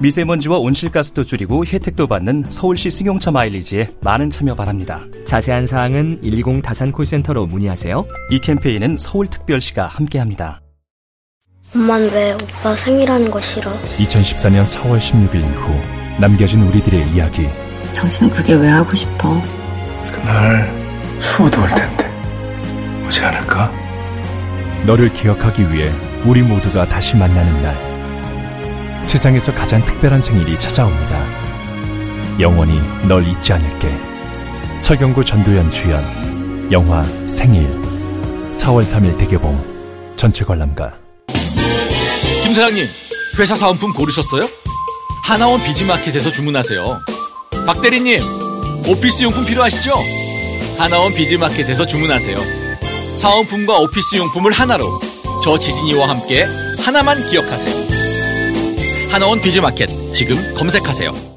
미세먼지와 온실가스도 줄이고 혜택도 받는 서울시 승용차 마일리지에 많은 참여 바랍니다. 자세한 사항은 120 다산 콜센터로 문의하세요. 이 캠페인은 서울특별시가 함께합니다. 엄만 왜 오빠 생일하는 거 싫어? 2014년 4월 16일 이후 남겨진 우리들의 이야기 당신 그게 왜 하고 싶어? 그날 수호도 올 텐데 오지 않을까? 너를 기억하기 위해 우리 모두가 다시 만나는 날 세상에서 가장 특별한 생일이 찾아옵니다 영원히 널 잊지 않을게 설경구 전도연 주연 영화 생일 4월 3일 대개봉 전체 관람가 김 사장님, 회사 사은품 고르셨어요? 하나원 비즈마켓에서 주문하세요. 박 대리님, 오피스 용품 필요하시죠? 하나원 비즈마켓에서 주문하세요. 사은품과 오피스 용품을 하나로 저 지진이와 함께 하나만 기억하세요. 하나원 비즈마켓 지금 검색하세요.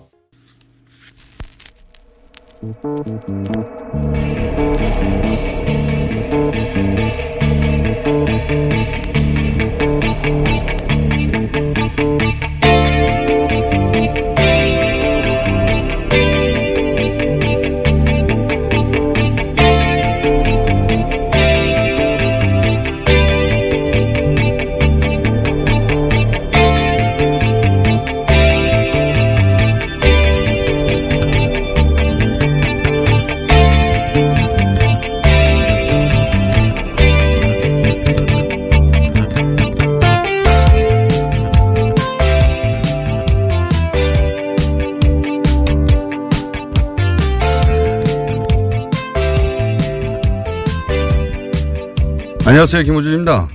안녕하세요. 김호준입니다.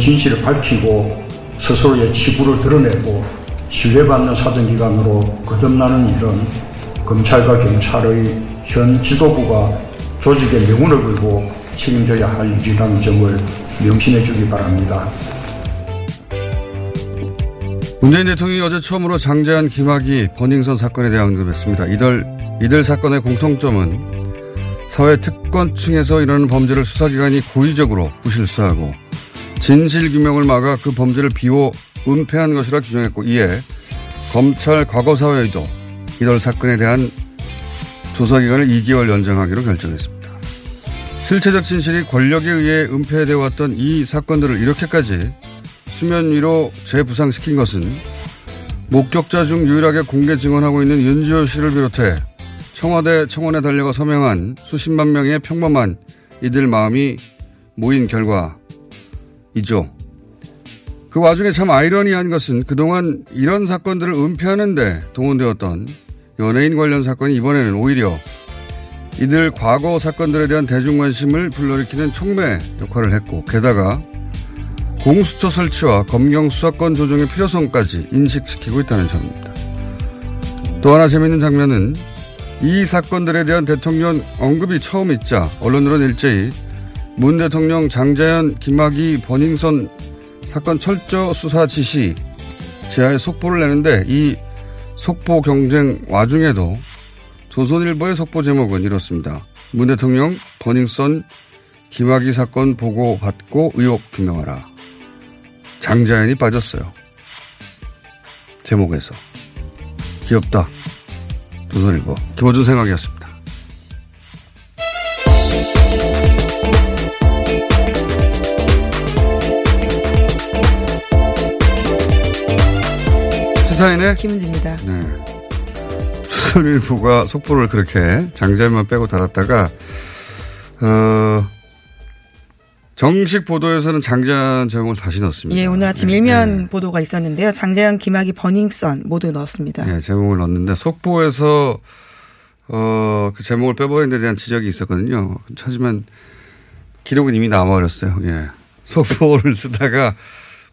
진실을 밝히고 스스로의 치부를 드러내고 신뢰받는 사정기관으로 거듭나는 일은 검찰과 경찰의 현 지도부가 조직의 명운을 걸고 책임져야 할 일이라는 점을 명심해 주기 바랍니다. 문재인 대통령이 어제 처음으로 장재한 김학의 버닝썬 사건에 대해 언급했습니다. 이들, 이들 사건의 공통점은 사회 특권층에서 이러는 범죄를 수사기관이 고의적으로 부실수하고 진실규명을 막아 그 범죄를 비호 은폐한 것이라 규정했고 이에 검찰 과거사회도 이들 사건에 대한 조사기간을 2개월 연장하기로 결정했습니다. 실체적 진실이 권력에 의해 은폐되어 왔던 이 사건들을 이렇게까지 수면 위로 재부상시킨 것은 목격자 중 유일하게 공개 증언하고 있는 윤지호 씨를 비롯해 청와대 청원에 달려가 서명한 수십만 명의 평범한 이들 마음이 모인 결과이죠. 그 와중에 참 아이러니한 것은 그동안 이런 사건들을 은폐하는데 동원되었던 연예인 관련 사건이 이번에는 오히려 이들 과거 사건들에 대한 대중 관심을 불러일으키는 촉매 역할을 했고 게다가 공수처 설치와 검경 수사권 조정의 필요성까지 인식시키고 있다는 점입니다. 또 하나 재미있는 장면은 이 사건들에 대한 대통령 언급이 처음 있자 언론으로는 일제히 문 대통령 장자연 김학의 버닝썬 사건 철저 수사 지시 제하에 속보를 내는데 이 속보 경쟁 와중에도 조선일보의 속보 제목은 이렇습니다. 문 대통령 버닝썬 김학의 사건 보고 받고 의혹 규명하라. 장자연이 빠졌어요. 제목에서. 귀엽다. 조선일보 김호준 생각이었습니다. 시사인의 김은지입니다. 네. 조선일보가 속보를 그렇게 장자만 빼고 달았다가 어, 정식 보도에서는 장자연 제목을 다시 넣었습니다. 예, 오늘 아침 네, 일면 네. 보도가 있었는데요. 장자연, 김학의, 버닝썬 모두 넣었습니다. 네, 제목을 넣었는데 속보에서 어, 그 제목을 빼버린 데 대한 지적이 있었거든요. 하지만 기록은 이미 남아버렸어요. 예. 속보를 쓰다가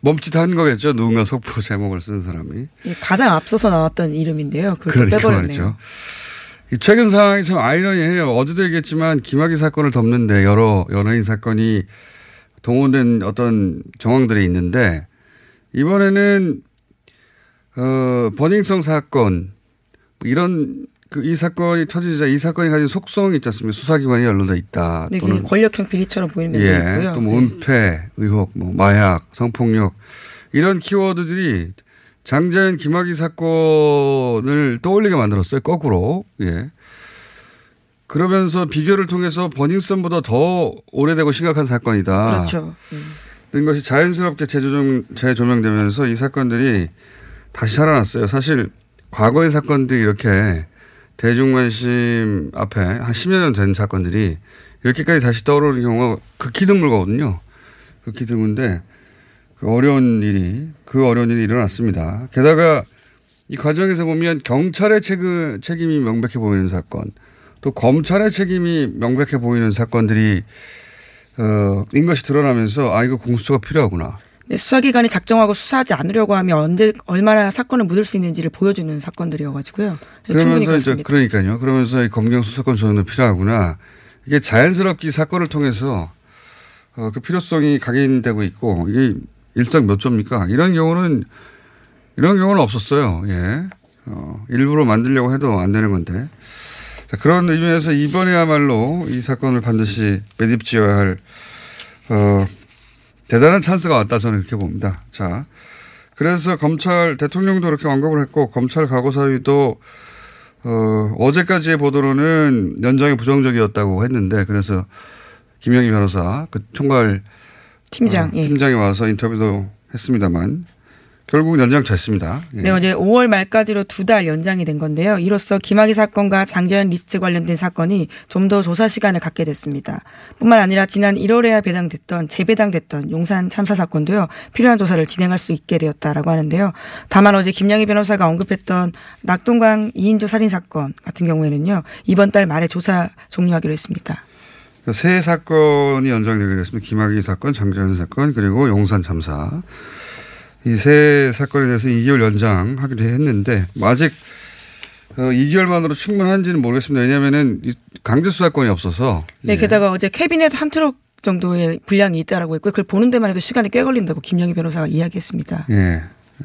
멈칫한 거겠죠. 누군가 속보 제목을 쓴 사람이. 예, 가장 앞서서 나왔던 이름인데요. 그걸 또 그러니까 빼버렸네요. 말이죠. 이 최근 상황이 참 아이러니해요. 어제도 얘기했지만 김학의 사건을 덮는데 여러 연예인 사건이 동원된 어떤 정황들이 있는데 이번에는 어 버닝썬 사건 이런 그 이 사건이 터지자 이 사건이 가진 속성이 있지 않습니까? 수사기관이 연루돼 있다. 네, 그게 또는 권력형 비리처럼 보이는 면도 예, 있고요. 또뭐 은폐 의혹, 뭐 마약, 성폭력 이런 키워드들이 장자연 김학의 사건을 떠올리게 만들었어요. 거꾸로. 예. 그러면서 비교를 통해서 버닝썬보다 더 오래되고 심각한 사건이다. 그렇죠. 는 것이 자연스럽게 재조정, 재조명되면서 이 사건들이 다시 살아났어요. 사실 과거의 사건들이 이렇게 대중관심 앞에 한 10여 년 된 사건들이 이렇게까지 다시 떠오르는 경우가 극히 드물거든요. 극히 드문데 그 어려운 일이 그 어려운 일이 일어났습니다. 게다가 이 과정에서 보면 경찰의 책임, 책임이 명백해 보이는 사건 또 검찰의 책임이 명백해 보이는 사건들이 어, 인 것이 드러나면서 아 이거 공수처가 필요하구나. 네, 수사기관이 작정하고 수사하지 않으려고 하면 언제 얼마나 사건을 묻을 수 있는지를 보여주는 사건들이어가지고요. 네, 그러면서 이제. 그러니까요. 그러면서 이 검경 수사권 조정도 필요하구나. 이게 자연스럽게 이 사건을 통해서 어, 그 필요성이 각인되고 있고 이게 일상 몇 조입니까? 이런 경우는 이런 경우는 없었어요. 예. 어, 일부러 만들려고 해도 안 되는 건데. 자, 그런 의미에서 이번에야말로 이 사건을 반드시 매듭지어야 할, 어, 대단한 찬스가 왔다 저는 그렇게 봅니다. 자. 그래서 검찰, 대통령도 그렇게 언급을 했고, 검찰 과거사위도, 어, 어제까지의 보도로는 연장이 부정적이었다고 했는데, 그래서 김영희 변호사, 그 총괄 팀장, 어, 예. 팀장이 와서 인터뷰도 했습니다만, 결국 연장됐습니다. 예. 네, 어제 5월 말까지로 두 달 연장이 된 건데요. 이로써 김학의 사건과 장재현 리스트 관련된 사건이 좀 더 조사 시간을 갖게 됐습니다. 뿐만 아니라 지난 1월에야 배당됐던 재배당됐던 용산 참사 사건도요. 필요한 조사를 진행할 수 있게 되었다라고 하는데요. 다만 어제 김양희 변호사가 언급했던 낙동강 2인조 살인 사건 같은 경우에는요. 이번 달 말에 조사 종료하기로 했습니다. 그세 사건이 연장되게 됐습니다. 김학의 사건, 장재현 사건, 그리고 용산 참사. 이 세 사건에 대해서 2개월 연장하기로 했는데, 뭐 아직 어, 2개월만으로 충분한지는 모르겠습니다. 왜냐하면은 이 강제 수사권이 없어서. 네, 예. 게다가 어제 캐비넷 한 트럭 정도의 분량이 있다라고 했고 그걸 보는 데만 해도 시간이 꽤 걸린다고 김영희 변호사가 이야기했습니다. 예.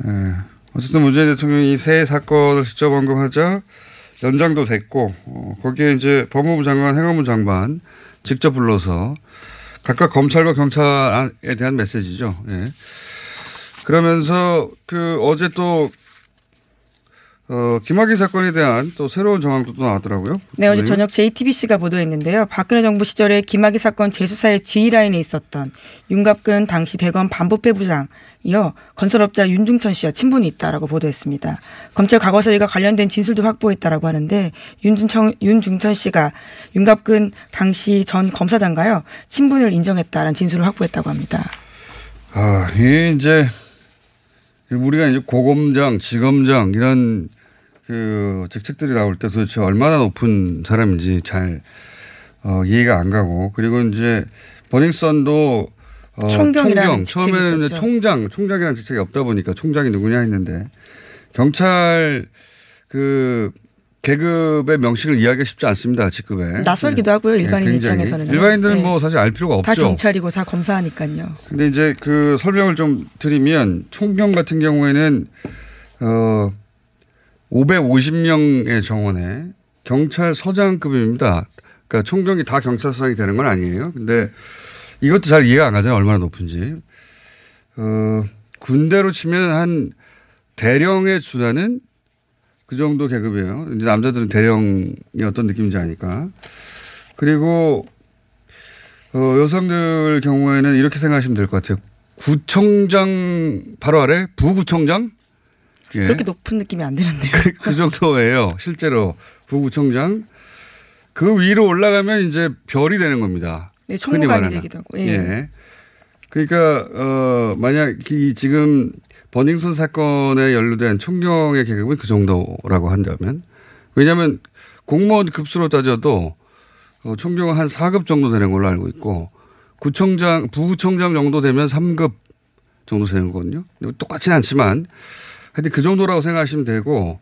예. 어쨌든 문재인 대통령이 새 사건을 직접 언급하자 연장도 됐고, 어, 거기에 이제 법무부 장관, 행안부 장관 직접 불러서 각각 검찰과 경찰에 대한 메시지죠. 예. 그러면서 그 어제 또 어, 김학의 사건에 대한 또 새로운 정황도 또 나왔더라고요. 네, 어제 저녁 JTBC가 보도했는데요. 박근혜 정부 시절에 김학의 사건 재수사의 지휘라인에 있었던 윤갑근 당시 대검 반부패 부장이요. 건설업자 윤중천 씨와 친분이 있다라고 보도했습니다. 검찰 과거사위가 관련된 진술도 확보했다라고 하는데 윤중천, 윤중천 씨가 윤갑근 당시 전 검사장가요. 친분을 인정했다라는 진술을 확보했다고 합니다. 아, 이제 우리가 이제 고검장, 지검장 이런 그 직책들이 나올 때 도대체 얼마나 높은 사람인지 잘 어, 이해가 안 가고 그리고 이제 버닝썬도 어, 총경이라는 총경 처음에는 있었죠. 총장, 총장이라는 직책이 없다 보니까 총장이 누구냐 했는데 경찰 그 계급의 명칭을 이해하기가 쉽지 않습니다. 직급에 낯설기도 하고요. 일반인 네. 입장에서는. 일반인들은 네. 뭐 사실 알 필요가 없죠. 다 경찰이고 다 검사하니까요. 근데 이제 그 설명을 좀 드리면 총경 같은 경우에는 어 550명의 정원에 경찰 서장급입니다. 그러니까 총경이 다 경찰서장이 되는 건 아니에요. 근데 이것도 잘 이해가 안 가잖아요. 얼마나 높은지. 어 군대로 치면 한 대령에 준하는 그 정도 계급이에요. 이제 남자들은 대령이 어떤 느낌인지 아니까. 그리고 어, 여성들 경우에는 이렇게 생각하시면 될 것 같아요. 구청장 바로 아래 부구청장? 예. 그렇게 높은 느낌이 안 드는데요. 그 정도예요. 실제로 부구청장. 그 위로 올라가면 이제 별이 되는 겁니다. 네, 총무관이. 되기도 하고. 예. 예. 그러니까 어 만약 이 지금 버닝썬 사건에 연루된 총경의 계급은 그 정도라고 한다면 왜냐하면 공무원 급수로 따져도 어, 총경은 한 4급 정도 되는 걸로 알고 있고 구청장 부구청장 정도 되면 3급 정도 되는 거거든요. 똑같지는 않지만 하여튼 그 정도라고 생각하시면 되고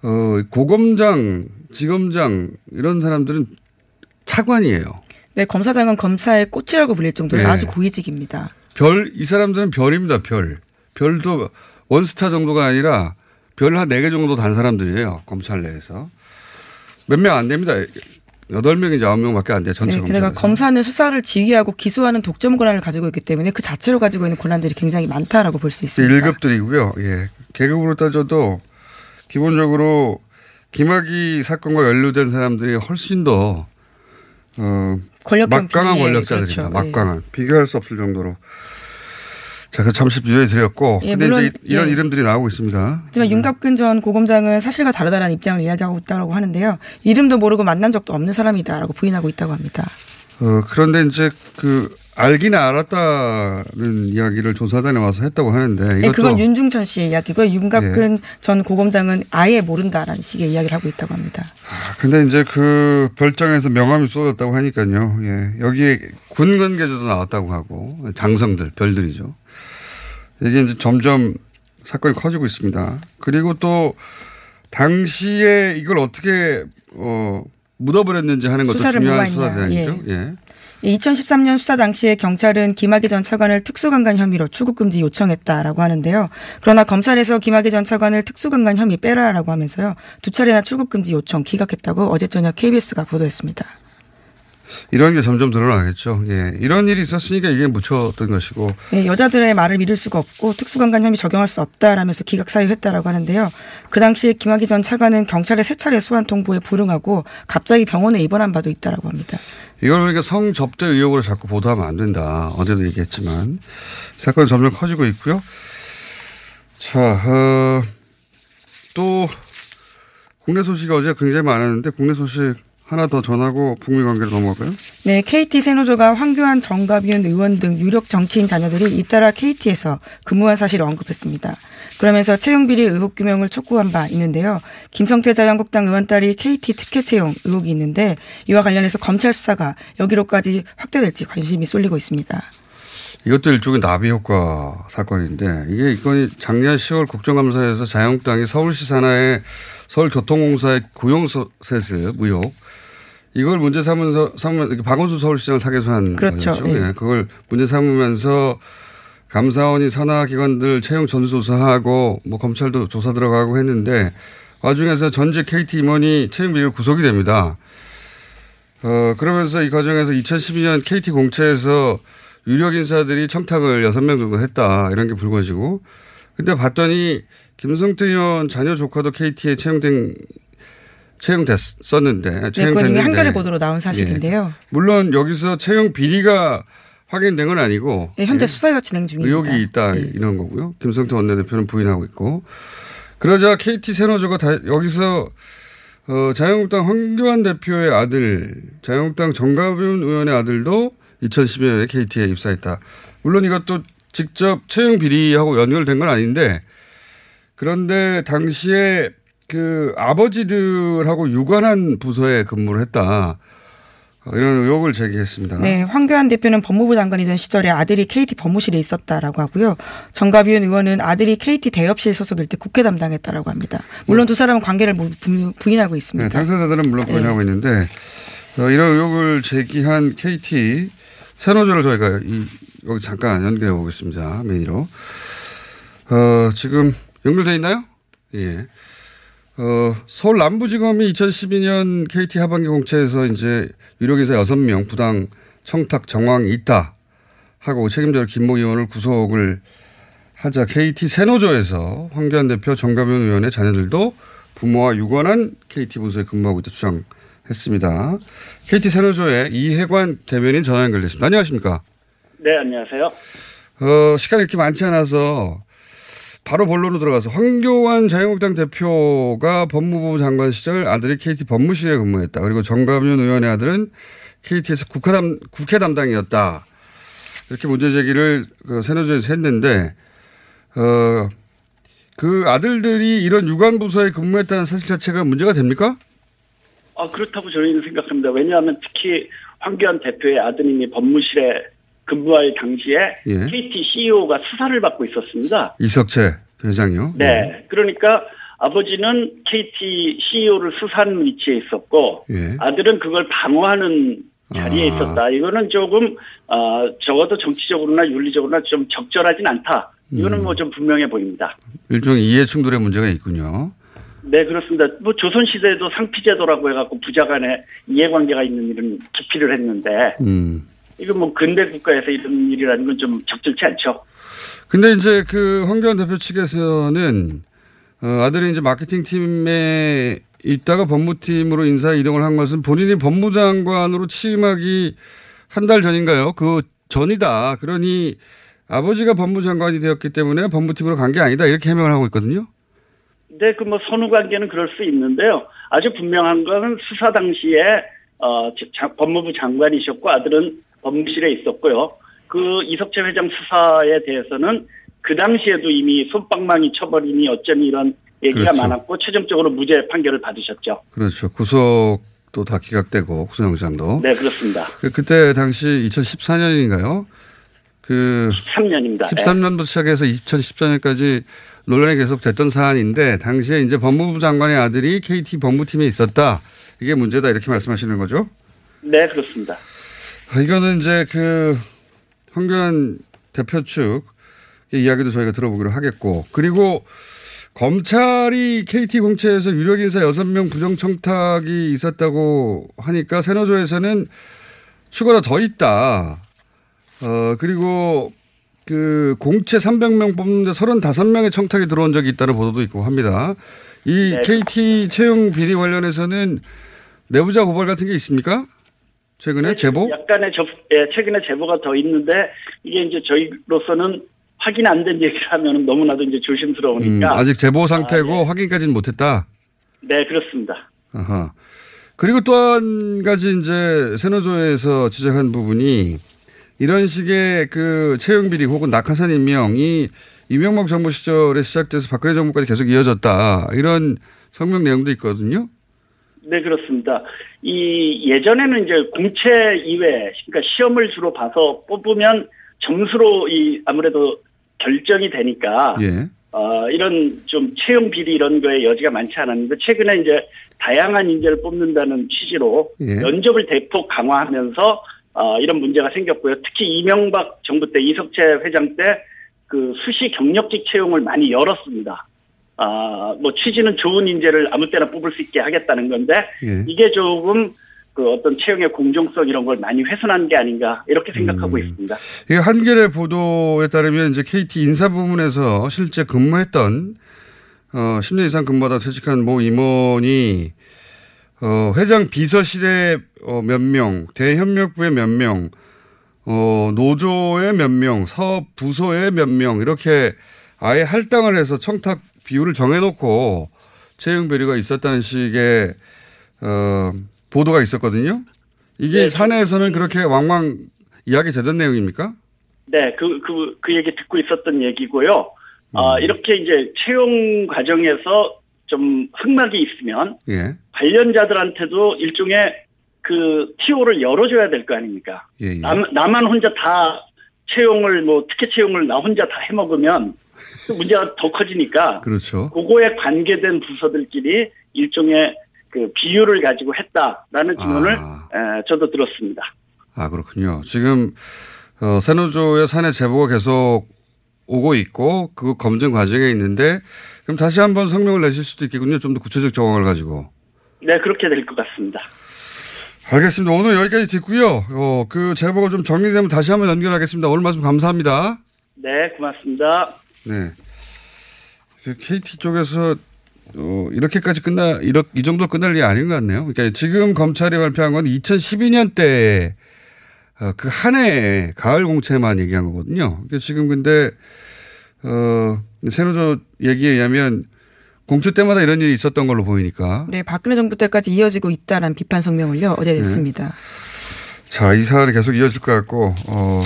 어, 고검장, 지검장 이런 사람들은 차관이에요. 네, 검사장은 검사의 꽃이라고 불릴 정도로 네. 아주 고위직입니다. 별, 이 사람들은 별입니다, 별. 별도 원스타 정도가 아니라 별 한 네 개 정도 단 사람들이에요. 검찰 내에서. 몇 명 안 됩니다. 여덟 명인지 아홉 명밖에 안 돼요. 전체 네, 검찰. 게다가 검사는 수사를 지휘하고 기소하는 독점 권한을 가지고 있기 때문에 그 자체로 가지고 있는 권한들이 굉장히 많다라고 볼 수 있습니다. 1급들이고요. 예. 계급으로 따져도 기본적으로 김학의 사건과 연루된 사람들이 훨씬 더 어, 권력형 막강한 권력자들입니다. 그렇죠. 막강한 비교할 수 없을 정도로. 자, 그 잠시 유예 드렸고, 예, 근데 물론, 이제 이런 예. 이름들이 나오고 있습니다. 하지만 윤갑근 전 고검장은 사실과 다르다는 입장을 이야기하고 있다고 하는데요. 이름도 모르고 만난 적도 없는 사람이다라고 부인하고 있다고 합니다. 어, 그런데 이제 그 알기는 알았다는 이야기를 조사단에 와서 했다고 하는데 네, 그건 윤중천 씨의 이야기고요. 윤갑근 전 고검장은 아예 모른다라는 식의 이야기를 하고 있다고 합니다. 아, 근데 이제 그 별장에서 명함이 쏟았다고 하니까요. 예. 여기에 군 관계자도 나왔다고 하고 장성들, 별들이죠. 이게 이제 점점 사건이 커지고 있습니다. 그리고 또 당시에 이걸 어떻게 어 묻어버렸는지 하는 것도 중요한. 수사 대상이죠. 예. 2013년 수사 당시에 경찰은 김학의 전 차관을 특수강간 혐의로 출국금지 요청했다라고 하는데요. 그러나 검찰에서 김학의 전 차관을 특수강간 혐의 빼라라고 하면서요. 두 차례나 출국금지 요청 기각했다고 어제 저녁 KBS가 보도했습니다. 이런 게 점점 드러나겠죠. 예. 이런 일이 있었으니까 이게 묻혔던 것이고 네, 여자들의 말을 믿을 수가 없고 특수강간 혐의 적용할 수 없다라면서 기각 사유했다라고 하는데요. 그 당시에 김학의 전 차관은 경찰의 세 차례 소환 통보에 불응하고 갑자기 병원에 입원한 바도 있다라고 합니다. 이걸 보니까 성접대 의혹으로 자꾸 보도하면 안 된다. 어제도 얘기했지만 사건이 점점 커지고 있고요. 자, 어, 또 국내 소식이 어제 굉장히 많았는데 국내 소식 하나 더 전하고 북미 관계로 넘어갈까요? 네, KT 세노조가 황교안 정가비원 의원 등 유력 정치인 자녀들이 잇따라 KT에서 근무한 사실을 언급했습니다. 그러면서 채용 비리 의혹 규명을 촉구한 바 있는데요. 김성태 자유한국당 의원 딸이 KT 특혜 채용 의혹이 있는데 이와 관련해서 검찰 수사가 여기로까지 확대될지 관심이 쏠리고 있습니다. 이것도 일종의 나비 효과 사건인데 이게 이건이 작년 10월 국정감사에서 자유한국당이 서울시 산하의 서울교통공사의 고용세습 의혹 이걸 문제 삼으면서 삼으면 박원순 서울시장을 타겟으로 한 그렇죠. 거죠. 예. 예, 그걸 문제 삼으면서 감사원이 산하 기관들 채용 전수조사하고 뭐 검찰도 조사 들어가고 했는데 와중에서 전직 KT 임원이 채용 비리로 구속이 됩니다. 어, 그러면서 이 과정에서 2012년 KT 공채에서 유력 인사들이 청탁을 6명 정도 했다. 이런 게 불거지고. 근데 봤더니 김성태 의원 자녀 조카도 KT에 채용된, 채용됐었는데. 네, 채용됐는데. 한겨레 보도로 나온 사실인데요. 예. 물론 여기서 채용 비리가 확인된 건 아니고. 네, 현재 예. 수사가 진행 중입니다. 의혹이 있다. 네. 이런 거고요. 김성태 원내대표는 부인하고 있고. 그러자 KT 세노조가 다 여기서 어, 자유한국당 황교안 대표의 아들, 자유한국당 정가윤 의원의 아들도 2012년에 KT에 입사했다. 물론 이것도 직접 채용 비리하고 연결된 건 아닌데 그런데 당시에 그 아버지들하고 유관한 부서에 근무를 했다. 어, 이런 의혹을 제기했습니다. 네, 황교안 대표는 법무부 장관이던 시절에 아들이 KT 법무실에 있었다라고 하고요. 정가비원 의원은 아들이 KT 대업실 소속일 때 국회 담당했다라고 합니다. 물론 두 사람은 관계를 부- 부인하고 네, 있습니다. 당사자들은 물론 네. 부인하고 있는데 어, 이런 의혹을 제기한 KT 세노조를 저희가 이, 여기 잠깐 연결해 보겠습니다. 메일로. 어, 지금 연결돼 있나요? 예. 어, 서울 남부지검이 2012년 KT 하반기 공채에서 이제 유력인사 6명 부당 청탁 정황이 있다 하고 책임자로 김모 의원을 구속을 하자 KT 세노조에서 황교안 대표 정가변 의원의 자녀들도 부모와 유관한 KT 부서에 근무하고 있다 주장 했습니다. KT 세노조의 이해관 대변인 전화 연결됐습니다. 안녕하십니까? 네, 안녕하세요. 어, 시간이 이렇게 많지 않아서 바로 본론으로 들어가서 황교안 자유한국당 대표가 법무부 장관 시절 아들이 KT 법무실에 근무했다. 그리고 정가윤 의원의 아들은 KT에서 국회, 담, 국회 담당이었다. 이렇게 문제 제기를 그 세노조에서 했는데, 어, 그 아들들이 이런 유관 부서에 근무했다는 사실 자체가 문제가 됩니까? 아, 그렇다고 저희는 생각합니다. 왜냐하면 특히 황교안 대표의 아드님이 법무실에 근무할 당시에 예. KT CEO가 수사를 받고 있었습니다. 이석채 회장이요. 네. 그러니까 아버지는 KT CEO를 수사하는 위치에 있었고 예. 아들은 그걸 방어하는 자리에 아. 있었다. 이거는 조금 어, 적어도 정치적으로나 윤리적으로나 좀 적절하진 않다. 이거는 음. 뭐좀 분명해 보입니다. 일종의 이해 충돌의 문제가 있군요. 네, 그렇습니다. 뭐 조선시대에도 상피제도라고 해갖고 부자 간에 이해관계가 있는 일은 기피를 했는데, 음. 이거 뭐 근대 국가에서 이런 일이라는 건 좀 적절치 않죠. 근데 이제 그 황교안 대표 측에서는 어, 아들이 이제 마케팅 팀에 있다가 법무팀으로 인사 이동을 한 것은 본인이 법무장관으로 취임하기 한 달 전인가요? 그 전이다. 그러니 아버지가 법무장관이 되었기 때문에 법무팀으로 간 게 아니다. 이렇게 해명을 하고 있거든요. 네, 그 뭐 선후 관계는 그럴 수 있는데요. 아주 분명한 거는 수사 당시에 어, 자- 법무부 장관이셨고 아들은 법무실에 있었고요. 그 이석채 회장 수사에 대해서는 그 당시에도 이미 손방망이 처벌이니 어쩌니 이런 얘기가 그렇죠. 많았고 최종적으로 무죄 판결을 받으셨죠. 그렇죠. 구속도 다 기각되고 구속영장도. 네, 그렇습니다. 그, 그때 당시 2014년인가요? 그 13년입니다. 13년부터 시작해서 2014년까지 논란이 계속 됐던 사안인데 당시에 이제 법무부 장관의 아들이 KT 법무팀에 있었다. 이게 문제다 이렇게 말씀하시는 거죠? 네, 그렇습니다. 아, 이거는 이제 그 황교안 대표 측 이야기도 저희가 들어보기로 하겠고 그리고 검찰이 KT 공채에서 유력 인사 6명 부정 청탁이 있었다고 하니까 세노조에서는 추가로 더 있다. 어 그리고 그 공채 300명 뽑는데 35명의 청탁이 들어온 적이 있다는 보도도 있고 합니다. 이 네. KT 채용 비리 관련해서는 내부자 고발 같은 게 있습니까? 최근에 제보? 약간의 접, 예, 최근에 제보가 더 있는데 이게 이제 저희로서는 확인 안 된 얘기를 하면 너무나도 이제 음, 조심스러우니까. 아직 제보 상태고 아, 예. 확인까지는 못했다. 네, 그렇습니다. 아하. 그리고 또 한 가지 이제 세노조에서 지적한 부분이 이런 식의 그 채용 비리 혹은 낙하산 임명이 이명박 정부 시절에 시작돼서 박근혜 정부까지 계속 이어졌다. 이런 성명 내용도 있거든요. 네, 그렇습니다. 이 예전에는 이제 공채 이외, 그러니까 시험을 주로 봐서 뽑으면 점수로 이 아무래도 결정이 되니까 예. 어, 이런 좀 채용 비리 이런 거에 여지가 많지 않았는데 최근에 이제 다양한 인재를 뽑는다는 취지로 예. 면접을 대폭 강화하면서 어, 이런 문제가 생겼고요. 특히 이명박 정부 때 이석채 회장 때 그 수시 경력직 채용을 많이 열었습니다. 아, 뭐 취지는 좋은 인재를 아무 때나 뽑을 수 있게 하겠다는 건데 예. 이게 조금 그 어떤 채용의 공정성 이런 걸 많이 훼손한 게 아닌가 이렇게 생각하고 음. 있습니다. 이 한겨레 보도에 따르면 이제 KT 인사 부문에서 실제 근무했던 어 10년 이상 근무하다 퇴직한 모 임원이 어 회장 비서실에 어 몇 명, 대협력부에 몇 명, 어 노조에 몇 명, 사업 부서에 몇 명 이렇게 아예 할당을 해서 청탁 비율을 정해놓고 채용 비리가 있었다는 식의 어 보도가 있었거든요. 이게 네, 사내에서는 그렇게 왕왕 이야기 되던 내용입니까? 네, 그, 그, 그 얘기 듣고 있었던 얘기고요. 음. 아, 이렇게 이제 채용 과정에서 좀 흑막이 있으면 예. 관련자들한테도 일종의 그 TO를 열어줘야 될 거 아닙니까? 예, 예. 남, 나만 혼자 다 채용을 뭐 특혜 채용을 나 혼자 다 해먹으면 그 문제가 더 커지니까 그렇죠. 그거에 관계된 부서들끼리 일종의 그 비율을 가지고 했다라는 증언을 에, 저도 들었습니다. 아, 그렇군요. 지금, 어, 세노조의 사내 제보가 계속 오고 있고, 그 검증 과정에 있는데, 그럼 다시 한번 성명을 내실 수도 있겠군요. 좀 더 구체적 정황을 가지고. 네, 그렇게 될 것 같습니다. 알겠습니다. 오늘 여기까지 듣고요. 어, 그 제보가 좀 정리되면 다시 한번 연결하겠습니다. 오늘 말씀 감사합니다. 네, 고맙습니다. 네. 그 KT 쪽에서 어, 이렇게까지 끝나, 이렇, 이 정도 끝날 일이 아닌 것 같네요. 그러니까 지금 검찰이 발표한 건 2012년 때, 어, 그 한 해에 가을 공채만 얘기한 거거든요. 그러니까 지금 근데, 어, 세노조 얘기에 의하면 공채 때마다 이런 일이 있었던 걸로 보이니까. 네, 박근혜 정부 때까지 이어지고 있다라는 비판 성명을요 어제 네. 냈습니다. 자, 이 사안이 계속 이어질 것 같고, 어,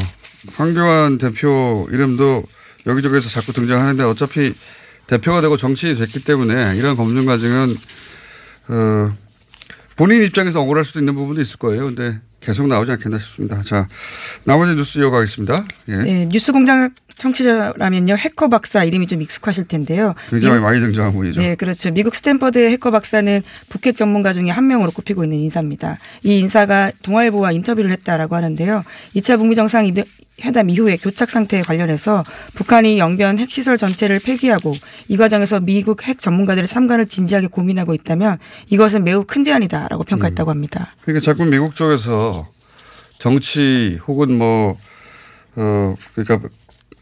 황교안 대표 이름도 여기저기서 자꾸 등장하는데 어차피 대표가 되고 정치인이 됐기 때문에 이런 검증 과정은, 어, 본인 입장에서 억울할 수도 있는 부분도 있을 거예요. 근데 계속 나오지 않겠나 싶습니다. 자, 나머지 뉴스 이어가겠습니다. 예. 네, 뉴스 공장 청취자라면요 해커 박사 이름이 좀 익숙하실 텐데요. 굉장히 미국, 많이 등장한 분이죠. 네, 그렇죠. 미국 스탠퍼드의 해커 박사는 북핵 전문가 중에 한 명으로 꼽히고 있는 인사입니다. 이 인사가 동아일보와 인터뷰를 했다라고 하는데요. 2차 북미 정상 회담 이후에 교착 상태에 관련해서 북한이 영변 핵시설 전체를 폐기하고 이 과정에서 미국 핵 전문가들의 참관을 진지하게 고민하고 있다면 이것은 매우 큰 제안이다라고 평가했다고 합니다. 그러니까 자꾸 미국 쪽에서 정치 혹은 뭐, 어, 그러니까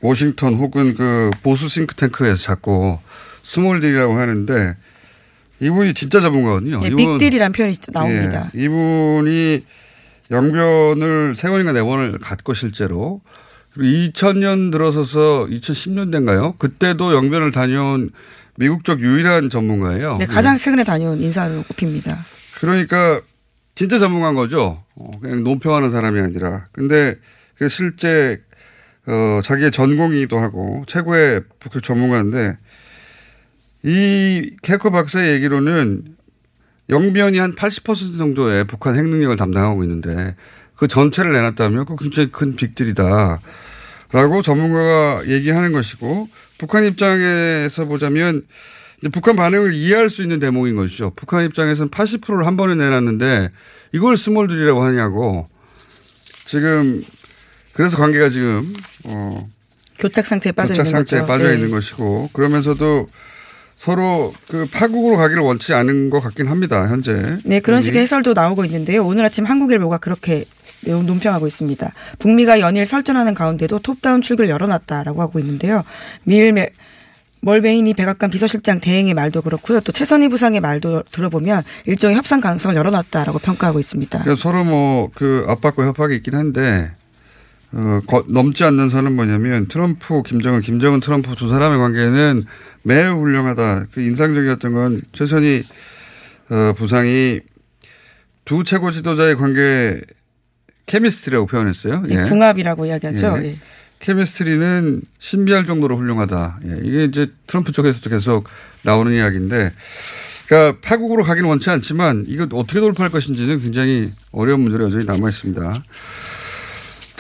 워싱턴 혹은 그 보수 싱크탱크에서 자꾸 small deal이라고 하는데 이분이 진짜 전문가거든요. 네, 이분, 빅딜이라는 표현이 나옵니다. 예, 이분이 영변을 세 번인가 네 번을 갔고 실제로 그리고 2000년 들어서서 2010년대인가요? 그때도 영변을 다녀온 미국 쪽 유일한 전문가예요. 네, 가장 최근에 다녀온 인사로 꼽힙니다. 그러니까 진짜 전문가인 거죠. 어, 그냥 논평하는 사람이 아니라. 근데 그 실제 어, 자기의 전공이기도 하고 최고의 북핵 전문가인데 이 캐커 박사의 얘기로는 영변이 한 80% 정도의 북한 핵 능력을 담당하고 있는데 그 전체를 내놨다면 그 굉장히 큰 빅딜이다. 라고 전문가가 얘기하는 것이고 북한 입장에서 보자면 북한 반응을 이해할 수 있는 대목인 것이죠. 북한 입장에서는 80%를 한 번에 내놨는데 이걸 small deal이라고 하냐고 지금 그래서 관계가 지금 어 교착 상태에 빠져 교착 있는 상태에 거죠. 빠져 네. 있는 것이고 그러면서도 서로 그 파국으로 가기를 원치 않은 것 같긴 합니다. 현재. 네, 그런 이 식의 해설도 나오고 있는데요. 오늘 아침 한국일보가 그렇게 내용 논평하고 있습니다. 북미가 연일 설전하는 가운데도 톱다운 출구를 열어놨다라고 하고 있는데요. 미일 매- 멀베인이 백악관 비서실장 대행의 말도 그렇고요. 또 최선희 부상의 말도 들어보면 일종의 협상 가능성을 열어놨다라고 평가하고 있습니다. 그러니까 서로 뭐 그 압박과 협박이 있긴 한데 어, 거- 넘지 않는 선은 뭐냐면 트럼프, 김정은, 김정은, 트럼프 두 사람의 관계는 매우 훌륭하다. 그 인상적이었던 건 최선희 어, 부상이 두 최고 지도자의 관계 케미스트리라고 표현했어요. 예, 궁합이라고 이야기하죠. 예. 예. 케미스트리는 신비할 정도로 훌륭하다. 예, 이게 이제 트럼프 쪽에서도 계속 나오는 이야기인데, 그러니까 파국으로 가기는 원치 않지만 이거 어떻게 돌파할 것인지는 굉장히 어려운 문제로 여전히 남아 있습니다.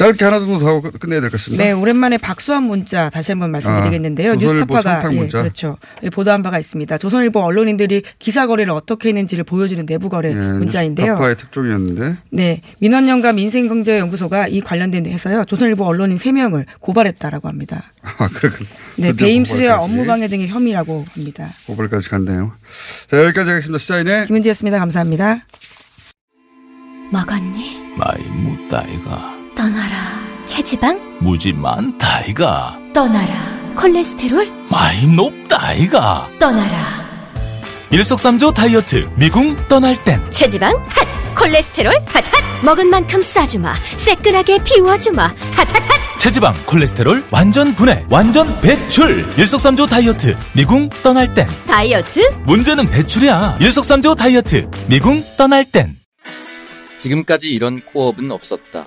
짧게 하나 정도 더 하고 끝- 끝내야 될 것 같습니다. 네, 오랜만에 박수한 문자 다시 한번 말씀드리겠는데요. 아, 조선일보 뉴스타파가 예. 그렇죠. 예, 보도한 바가 있습니다. 조선일보 언론인들이 기사 거래를 어떻게 했는지를 보여주는 내부 거래 예, 문자인데요. 뉴스타파의 특종이었는데 네, 민언련과 민생경제연구소가 이 관련된 해서요. 조선일보 언론인 3명을 고발했다라고 합니다. 아, 그렇군. 네, 배임 수재와 고발까지. 업무 방해 등의 혐의라고 합니다. 고발까지 갔네요. 자, 여기까지 하겠습니다. 시사인의 김은지였습니다. 감사합니다. 먹었니? 마이 뭇다 아이가 떠나라. 체지방? 무지 많다 이가 떠나라. 콜레스테롤? 마이 높다 이가 떠나라. 일석삼조 다이어트 미궁 떠날 땐 체지방? 핫! 콜레스테롤? 핫핫! 먹은 만큼 싸주마. 새끈하게 비워주마. 핫핫핫! 체지방 콜레스테롤 완전 분해 완전 배출 일석삼조 다이어트 미궁 떠날 땐 다이어트? 문제는 배출이야 일석삼조 다이어트 미궁 떠날 땐 지금까지 이런 코업은 없었다.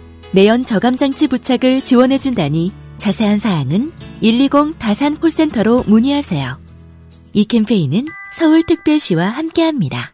내연 저감 장치 부착을 지원해 준다니 자세한 사항은 120 다산 콜센터로 문의하세요. 이 캠페인은 서울특별시와 함께합니다.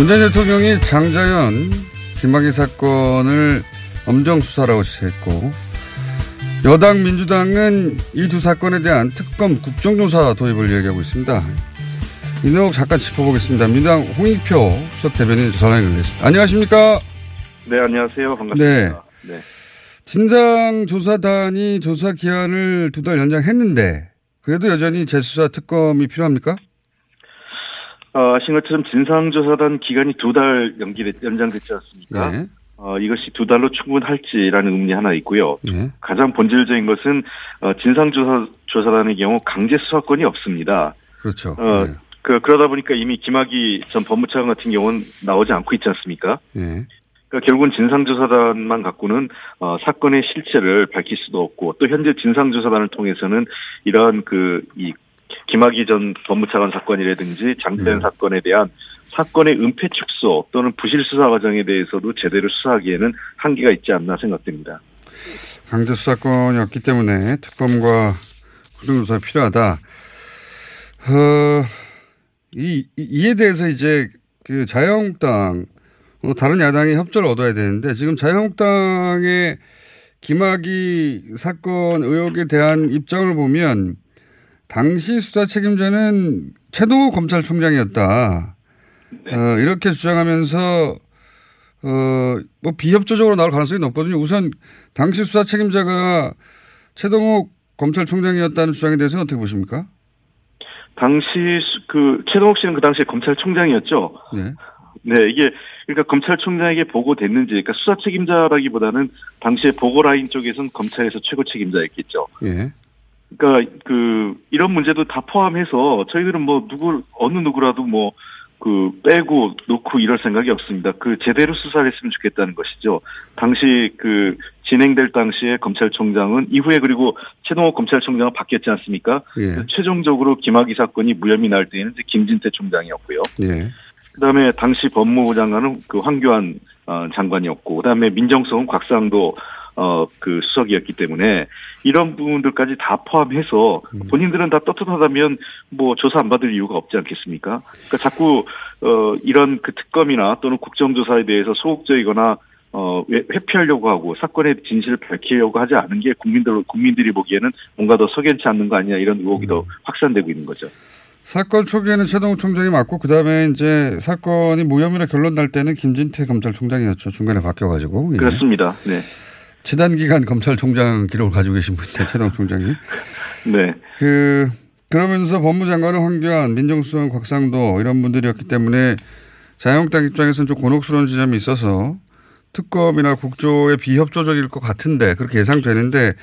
문재인 대통령이 장자연 김학의 사건을 엄정 수사라고 지시했고 여당 민주당은 이 두 사건에 대한 특검 국정조사 도입을 얘기하고 있습니다. 이 내용 잠깐 짚어보겠습니다. 민주당 홍익표 수석 대변인 전화 연결됐습니다. 안녕하십니까? 네, 안녕하세요. 반갑습니다. 네. 네. 진상조사단이 조사 기한을 두 달 연장했는데 그래도 여전히 재수사 특검이 필요합니까? 어, 아신 것처럼 진상조사단 기간이 두 달 연기 연장됐지 않습니까? 네. 어, 이것이 두 달로 충분할지라는 의문이 하나 있고요. 네. 가장 본질적인 것은 어, 진상조사 조사단의 경우 강제 수사권이 없습니다. 그렇죠. 어, 네. 그, 그러다 보니까 이미 김학의 전 법무차관 같은 경우는 나오지 않고 있지 않습니까? 네. 그러니까 결국은 진상조사단만 갖고는 어, 사건의 실체를 밝힐 수도 없고 또 현재 진상조사단을 통해서는 이러한 그이 김학의 전 법무차관 사건이라든지 장대현 음. 사건에 대한 사건의 은폐 축소 또는 부실 수사 과정에 대해서도 제대로 수사하기에는 한계가 있지 않나 생각됩니다. 강제 수사권이었기 때문에 특검과 국정조사 필요하다. 어, 이, 이- 이에 대해서 이제 그 자유한국당, 어, 다른 야당이 협조를 얻어야 되는데 지금 자유한국당의 김학의 사건 의혹에 대한 입장을 보면 당시 수사 책임자는 최동호 검찰총장이었다. 어, 이렇게 주장하면서 어, 뭐 비협조적으로 나올 가능성이 높거든요. 우선 당시 수사 책임자가 최동욱 검찰총장이었다는 주장에 대해서는 어떻게 보십니까? 당시 수- 그 최동욱 씨는 그 당시에 검찰총장이었죠. 네. 네, 이게 그러니까 검찰총장에게 보고됐는지, 그러니까 수사 책임자라기보다는 당시에 보고 라인 쪽에서는 검찰에서 최고 책임자였겠죠. 예. 그러니까 그 이런 문제도 다 포함해서 저희들은 뭐 누구 어느 누구라도 뭐 그 빼고 놓고 이럴 생각이 없습니다. 그 제대로 수사를 했으면 좋겠다는 것이죠. 당시 그 진행될 당시에 검찰총장은 이후에 그리고 최동호 검찰총장은 바뀌었지 않습니까? 예. 그 최종적으로 김학의 사건이 무혐의 날 때에는 이제 김진태 총장이었고요. 예. 그다음에 당시 법무부 장관은 그 황교안 어, 장관이었고 그다음에 민정수석은 곽상도 어 그 수석이었기 때문에 이런 부분들까지 다 포함해서 본인들은 다 떳떳하다면 뭐 조사 안 받을 이유가 없지 않겠습니까? 그러니까 자꾸 어 이런 그 특검이나 또는 국정조사에 대해서 소극적이거나 어 회- 회피하려고 하고 사건의 진실을 밝히려고 하지 않은 게 국민들 국민들이 보기에는 뭔가 더 석연치 않는 거 아니냐 이런 의혹이 더 확산되고 있는 거죠. 사건 초기에는 최동욱 총장이 맞고 그 다음에 이제 사건이 무혐의로 결론 날 때는 김진태 검찰총장이었죠. 중간에 바뀌어가지고. 예. 그렇습니다. 네. 지난 기간 검찰총장 기록을 가지고 계신 분인데 최동욱 총장이. 네. 그 그러면서 법무장관은 황교안, 민정수석은 곽상도 이런 분들이었기 때문에 자유한국당 입장에서는 좀 곤혹스러운 지점이 있어서 특검이나 국조에 비협조적일 것 같은데 그렇게 예상되는데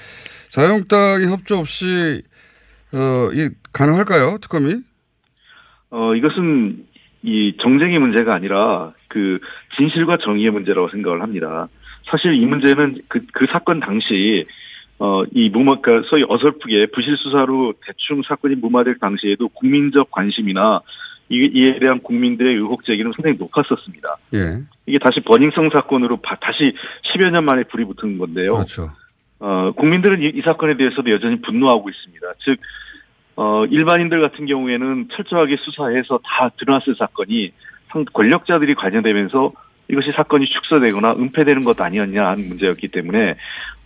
자유한국당이 협조 없이 어, 이 가능할까요? 특검이? 어, 이것은 이 정쟁의 문제가 아니라 그 진실과 정의의 문제라고 생각을 합니다. 사실 이 문제는 그, 그 사건 당시 어, 이 무마, 그 소위 어설프게 부실 수사로 대충 사건이 무마될 당시에도 국민적 관심이나 이, 이에 대한 국민들의 의혹 제기는 상당히 높았었습니다. 예. 이게 다시 버닝성 사건으로 바- 다시 10여 년 만에 불이 붙은 건데요. 그렇죠. 어, 국민들은 이, 이 사건에 대해서도 여전히 분노하고 있습니다. 즉, 어, 일반인들 같은 경우에는 철저하게 수사해서 다 드러났을 사건이 상, 권력자들이 관여되면서 이것이 사건이 축소되거나 은폐되는 것 아니었냐 하는 문제였기 때문에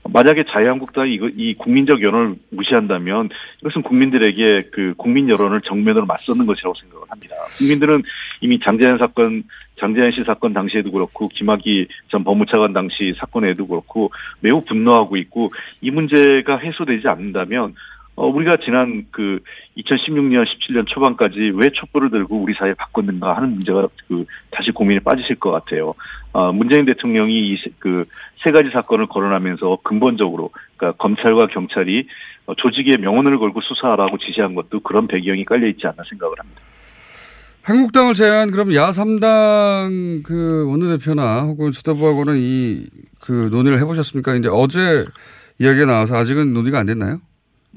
만약에 자유한국당이 이 국민적 여론을 무시한다면 이것은 국민들에게 그 국민 여론을 정면으로 맞서는 것이라고 생각을 합니다. 국민들은 이미 장재현 사건, 장재현 씨 사건 당시에도 그렇고 김학의 전 법무차관 당시 사건에도 그렇고 매우 분노하고 있고 이 문제가 해소되지 않는다면 어, 우리가 지난 그 2016년, 17년 초반까지 왜 촛불을 들고 우리 사회에 바꿨는가 하는 문제가 그 다시 고민에 빠지실 것 같아요. 어, 문재인 대통령이 이그 세 가지 사건을 거론하면서 근본적으로 그러니까 검찰과 경찰이 어, 조직의 명언을 걸고 수사하라고 지시한 것도 그런 배경이 깔려 있지 않나 생각을 합니다. 한국당을 제외한 그럼 야 3당 그 원내대표나 혹은 지도부하고는 이 그 논의를 해보셨습니까? 이제 어제 이야기가 나와서 아직은 논의가 안 됐나요?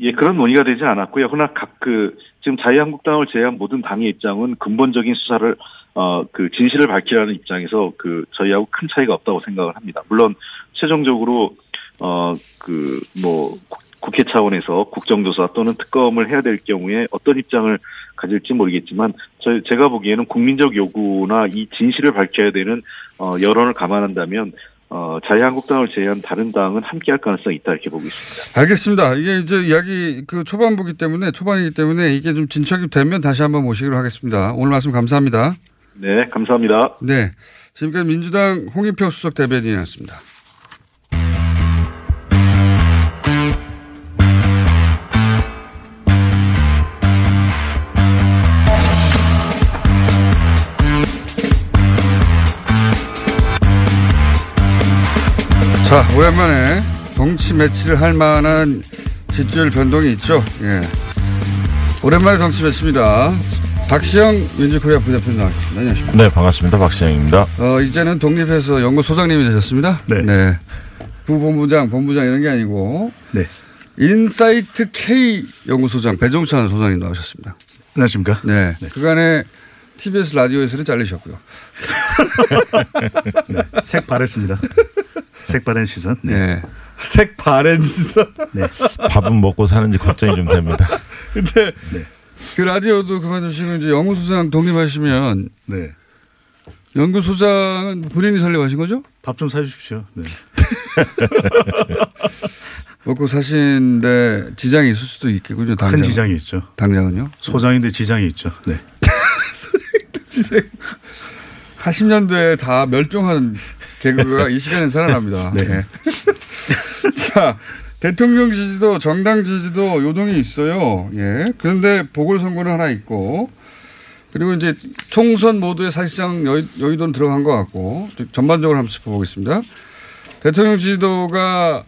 예, 그런 논의가 되지 않았고요. 그러나 각 그 지금 자유한국당을 제외한 모든 당의 입장은 근본적인 수사를 어 그 진실을 밝히라는 입장에서 그 저희하고 큰 차이가 없다고 생각을 합니다. 물론 최종적으로 어 그 뭐 국회 차원에서 국정조사 또는 특검을 해야 될 경우에 어떤 입장을 가질지 모르겠지만 저 제가 보기에는 국민적 요구나 이 진실을 밝혀야 되는 어 여론을 감안한다면 어 자유한국당을 제외한 다른 당은 함께할 가능성이 있다 이렇게 보고 있습니다. 알겠습니다. 이게 이제 이야기 그 초반부기 때문에 초반이기 때문에 이게 좀 진척이 되면 다시 한번 모시기로 하겠습니다. 오늘 말씀 감사합니다. 네, 감사합니다. 네. 지금까지 민주당 홍익표 수석 대변인이었습니다. 자, 오랜만에 정치 매치를 할 만한 지지율 변동이 있죠. 예. 오랜만에 정치 매치입니다. 박시영 윈지코리아 부대표님 나와주셨습니다. 안녕하십니까. 네, 반갑습니다. 박시영입니다. 어, 이제는 독립해서 연구소장님이 되셨습니다. 네. 부본부장, 본부장 이런 게 아니고. 네. 인사이트 K 연구소장 배종찬 소장님 나오셨습니다. 안녕하십니까. 네. 그간에 TBS 라디오에서는 잘리셨고요. 네. 색 바랬습니다. 색 바른 시선. 네. 색 바른 시선. 네. 밥은 먹고 사는지 걱정이 좀 됩니다. 근데 그 라디오도 그만두시고 이제 연구소장 독립하시면 네. 연구소장은 본인이 설립하신 거죠? 밥 좀 사주십시오. 네. 먹고 사시는데 지장이 있을 수도 있겠군요. 당장. 큰 지장이 있죠. 당장은요? 소장인데 지장이 있죠. 네. 80년대에 다 멸종한 개그가 이 시간에 살아납니다. 네. 네. 자, 대통령 지지도 정당 지지도 요동이 있어요. 예. 그런데 보궐선거는 하나 있고 그리고 이제 총선 모두에 사실상 여의, 여의도는 들어간 것 같고 전반적으로 한번 짚어보겠습니다. 대통령 지지도가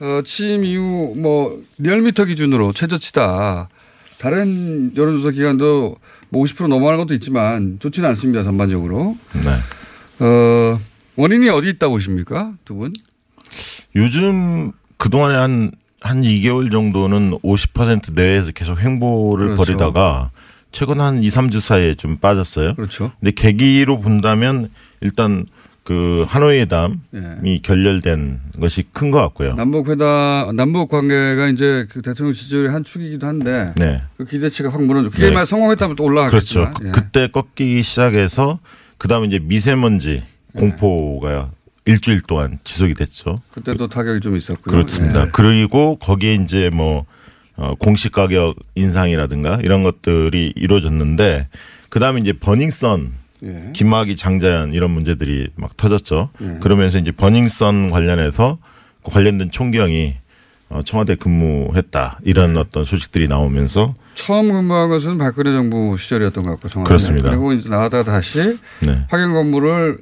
어, 취임 이후 뭐 리얼미터 기준으로 최저치다. 다른 여론조사 기관도 뭐 50% 넘어가는 것도 있지만 좋지는 않습니다. 전반적으로. 네. 어, 원인이 어디 있다고 보십니까? 두 분? 요즘 그동안에 한, 한 2개월 정도는 50% 내외에서 계속 횡보를 그렇죠. 벌이다가 최근 한 2, 3주 사이에 좀 빠졌어요. 그렇죠. 근데 계기로 본다면 일단 그 하노이 회담이 예. 결렬된 것이 큰 것 같고요. 남북 회담, 남북 관계가 이제 그 대통령 지지율의 한 축이기도 한데 네. 그 기대치가 확 무너져. 그게 네. 만 성공했다면 또 그렇죠. 올라가겠지만. 그- 예. 그때 꺾이기 시작해서 그다음에 이제 미세먼지 예. 공포가 일주일 동안 지속이 됐죠. 그때도 타격이 좀 있었고요. 그렇습니다. 예. 그리고 거기에 이제 뭐 어, 공시 가격 인상이라든가 이런 것들이 이루어졌는데 그다음에 이제 버닝썬 예. 김학의 장자연 이런 문제들이 막 터졌죠. 예. 그러면서 이제 버닝썬 관련해서 그 관련된 총경이 어, 청와대 근무했다 이런 네. 어떤 소식들이 나오면서 처음 근무한 것은 박근혜 정부 시절이었던 것 같고 청와대. 그렇습니다. 그리고 이제 나왔다가 다시 네. 확인 근무를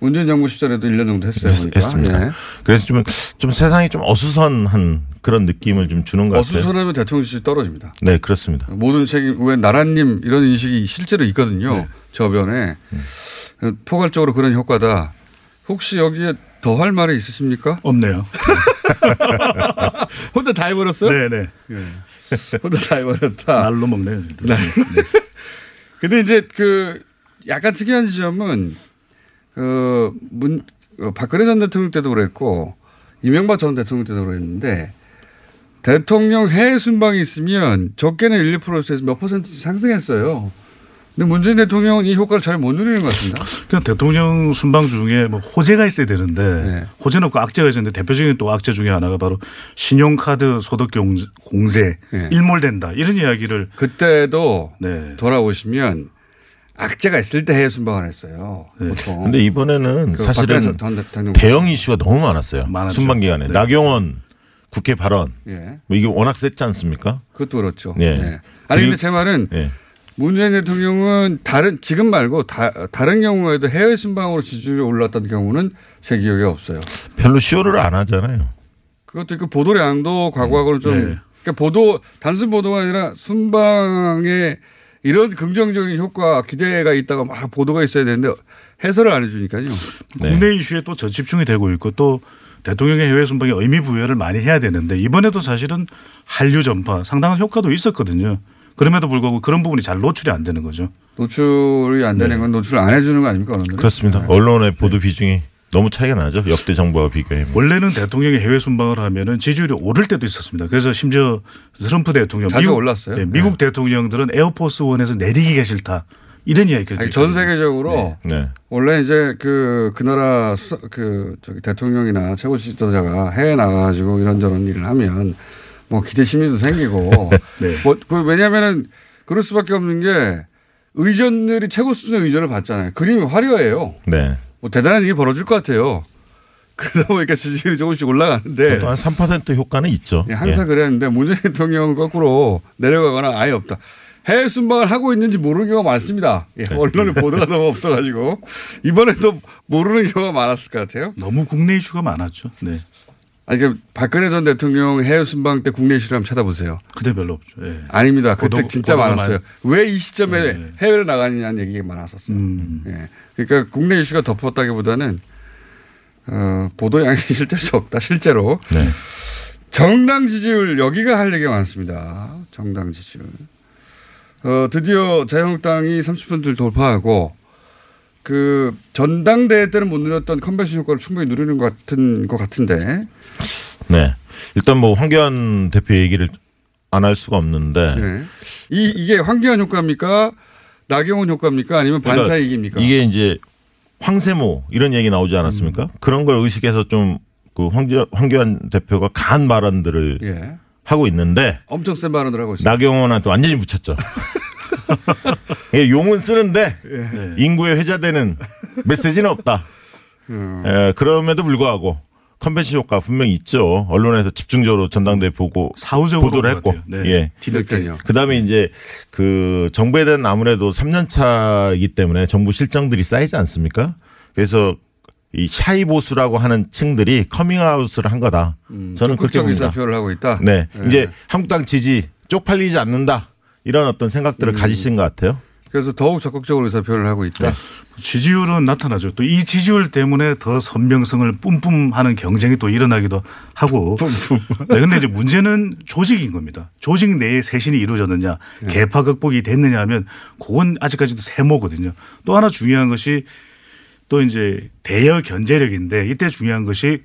문재인 정부 시절에도 1년 정도 했어요. 했, 보니까. 했습니다. 예. 그래서 좀, 좀 세상이 좀 어수선한 그런 느낌을 좀 주는 것 같아요. 어수선하면 대통령 지지 떨어집니다. 네, 그렇습니다. 모든 책임 왜 나라님 이런 인식이 실제로 있거든요. 네. 저변에 음. 포괄적으로 그런 효과다. 혹시 여기에 더 할 말이 있으십니까? 없네요. 혼자 다 해버렸어요? 네네. 혼자 다 해버렸다. 날로 먹네요. 날. 근데 이제 그 약간 특이한 지점은 그 문, 어, 박근혜 전 대통령 때도 그랬고 이명박 전 대통령 때도 그랬는데 대통령 해외 순방이 있으면 적게는 1, 2%에서 몇 퍼센트씩 상승했어요. 근데 문재인 대통령은 이 효과를 잘 못 누리는 것 같습니다. 그냥 대통령 순방 중에 뭐 호재가 있어야 되는데 네. 호재는 없고 악재가 있었는데 대표적인 또 악재 중에 하나가 바로 신용카드 소득 공제 네. 일몰된다 이런 이야기를 그때도 네. 돌아오시면 악재가 있을 때 해외 순방을 했어요. 보통. 근데 이번에는 그 사실은 대형 이슈가 너무 많았어요. 많았죠. 순방 기간에 네. 나경원 국회 발언 예. 뭐 이게 워낙 셌지 않습니까? 그것도 그렇죠. 네. 네. 아니 근데 제 말은 네. 문재인 대통령은 다른 지금 말고 다, 다른 경우에도 해외 순방으로 지지율이 올랐던 경우는 제 기억에 없어요. 별로 쇼를 안 하잖아요. 그것도 있고 보도량도 과거하고는 좀 네. 그러니까 보도 단순 보도가 아니라 순방에 이런 긍정적인 효과 기대가 있다가 막 보도가 있어야 되는데 해설을 안 해주니까요. 네. 국내 이슈에 또 저집중이 되고 있고 또 대통령의 해외 순방에 의미 부여를 많이 해야 되는데 이번에도 사실은 한류 전파 상당한 효과도 있었거든요. 그럼에도 불구하고 그런 부분이 잘 노출이 안 되는 거죠. 노출이 안 되는 네. 건 노출 안 해주는 거 아닙니까? 그렇습니다. 언론의 보도 비중이 너무 차이가 나죠. 역대 정부와 비교하면. 원래는 대통령이 해외 순방을 하면은 지지율이 오를 때도 있었습니다. 그래서 심지어 트럼프 대통령 자주 올랐어요. 네, 미국 대통령들은 에어포스 원에서 내리기가 싫다 이런 아니, 전 세계적으로 네. 원래 이제 그, 그 나라 수사, 그, 저기 대통령이나 최고 지도자가 해외 나가 가지고 이런저런 일을 하면 뭐 기대 심리도 생기고. 네. 뭐, 그 왜냐면은 그럴 수밖에 없는 게 의전들이 최고 수준의 의전을 받잖아요. 그림이 화려해요. 네. 뭐 대단한 일이 벌어질 것 같아요. 그러다 보니까 지지율이 조금씩 올라가는데. 한 3% 효과는 있죠. 예, 항상 예. 그랬는데 문재인 대통령은 거꾸로 내려가거나 아예 없다. 해외 순방을 하고 있는지 모르는 경우가 많습니다. 예, 네. 언론에 보도가 너무 없어가지고 이번에도 모르는 경우가 많았을 것 같아요. 너무 국내 이슈가 많았죠. 네. 아니, 그 박근혜 전 대통령 해외 순방 때 국내 이슈를 한번 찾아보세요. 그때 별로 없죠. 예. 아닙니다. 그때 보도- 진짜 보도가 많았어요. 많- 왜이 시점에 네. 해외를 나가느냐는 얘기가 많았었어요. 음. 예. 그러니까 국내 이슈가 덮었다기보다는 어, 보도량이 실제로 적다. 실제로. 네. 정당 지지율 여기가 할 얘기가 많습니다. 정당 지지율. 어, 드디어 자유한국당이 30%를 돌파하고 그 전당대회 때는 못 누렸던 컨벤션 효과를 충분히 누리는 것 같은 것 같은데. 네. 일단 뭐 황교안 대표 얘기를 안 할 수가 없는데. 네. 이 이게 황교안 효과입니까? 나경원 효과입니까? 아니면 그러니까 반사이익입니까? 이게 이제 황세모 이런 얘기 나오지 않았습니까? 음. 그런 걸 의식해서 좀 그 황교안 대표가 간 발언들을 예. 하고 있는데 엄청 센 발언을 하고 있습니다. 나경원한테 완전히 묻혔죠. 이게 용은 쓰는데 예. 인구에 회자되는 메시지는 없다. 음. 에, 그럼에도 불구하고 컨벤션 효과 분명히 있죠. 언론에서 집중적으로 전당대회 보고 사후적으로 보도를 했고. 네. 예. 뒤늦게. 그다음에 이제 그 정부에 대한 아무래도 3년 차이기 때문에 정부 실정들이 쌓이지 않습니까? 그래서 이 shy 보수라고 하는 층들이 커밍아웃을 한 거다. 저는 그렇게 봅니다. 의사표를 하고 있다. 네. 네. 이제 한국당 지지 쪽팔리지 않는다. 이런 어떤 생각들을 가지신 것 같아요. 그래서 더욱 적극적으로 의사표를 하고 있다. 지지율은 나타나죠. 또 이 지지율 때문에 더 선명성을 뿜뿜하는 경쟁이 또 일어나기도 하고. 네, 근데 이제 문제는 조직인 겁니다. 조직 내에 쇄신이 이루어졌느냐, 네. 개파 극복이 됐느냐 하면 그건 아직까지도 세모거든요. 또 하나 중요한 것이 또 이제 대여 견제력인데 이때 중요한 것이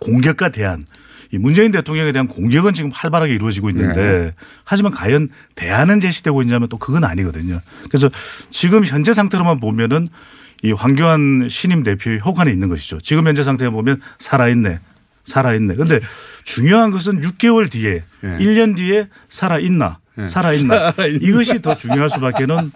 공격과 대안. 이 문재인 대통령에 대한 공격은 지금 활발하게 이루어지고 있는데 네. 하지만 과연 대안은 제시되고 있냐면 또 그건 아니거든요. 그래서 지금 현재 상태로만 보면은 이 황교안 신임 대표의 효과는 있는 것이죠. 지금 현재 상태에 보면 살아있네. 살아있네. 근데 중요한 것은 6개월 뒤에 예. 1년 뒤에 살아있나. 살아있나. 이것이 더 중요할 수밖에는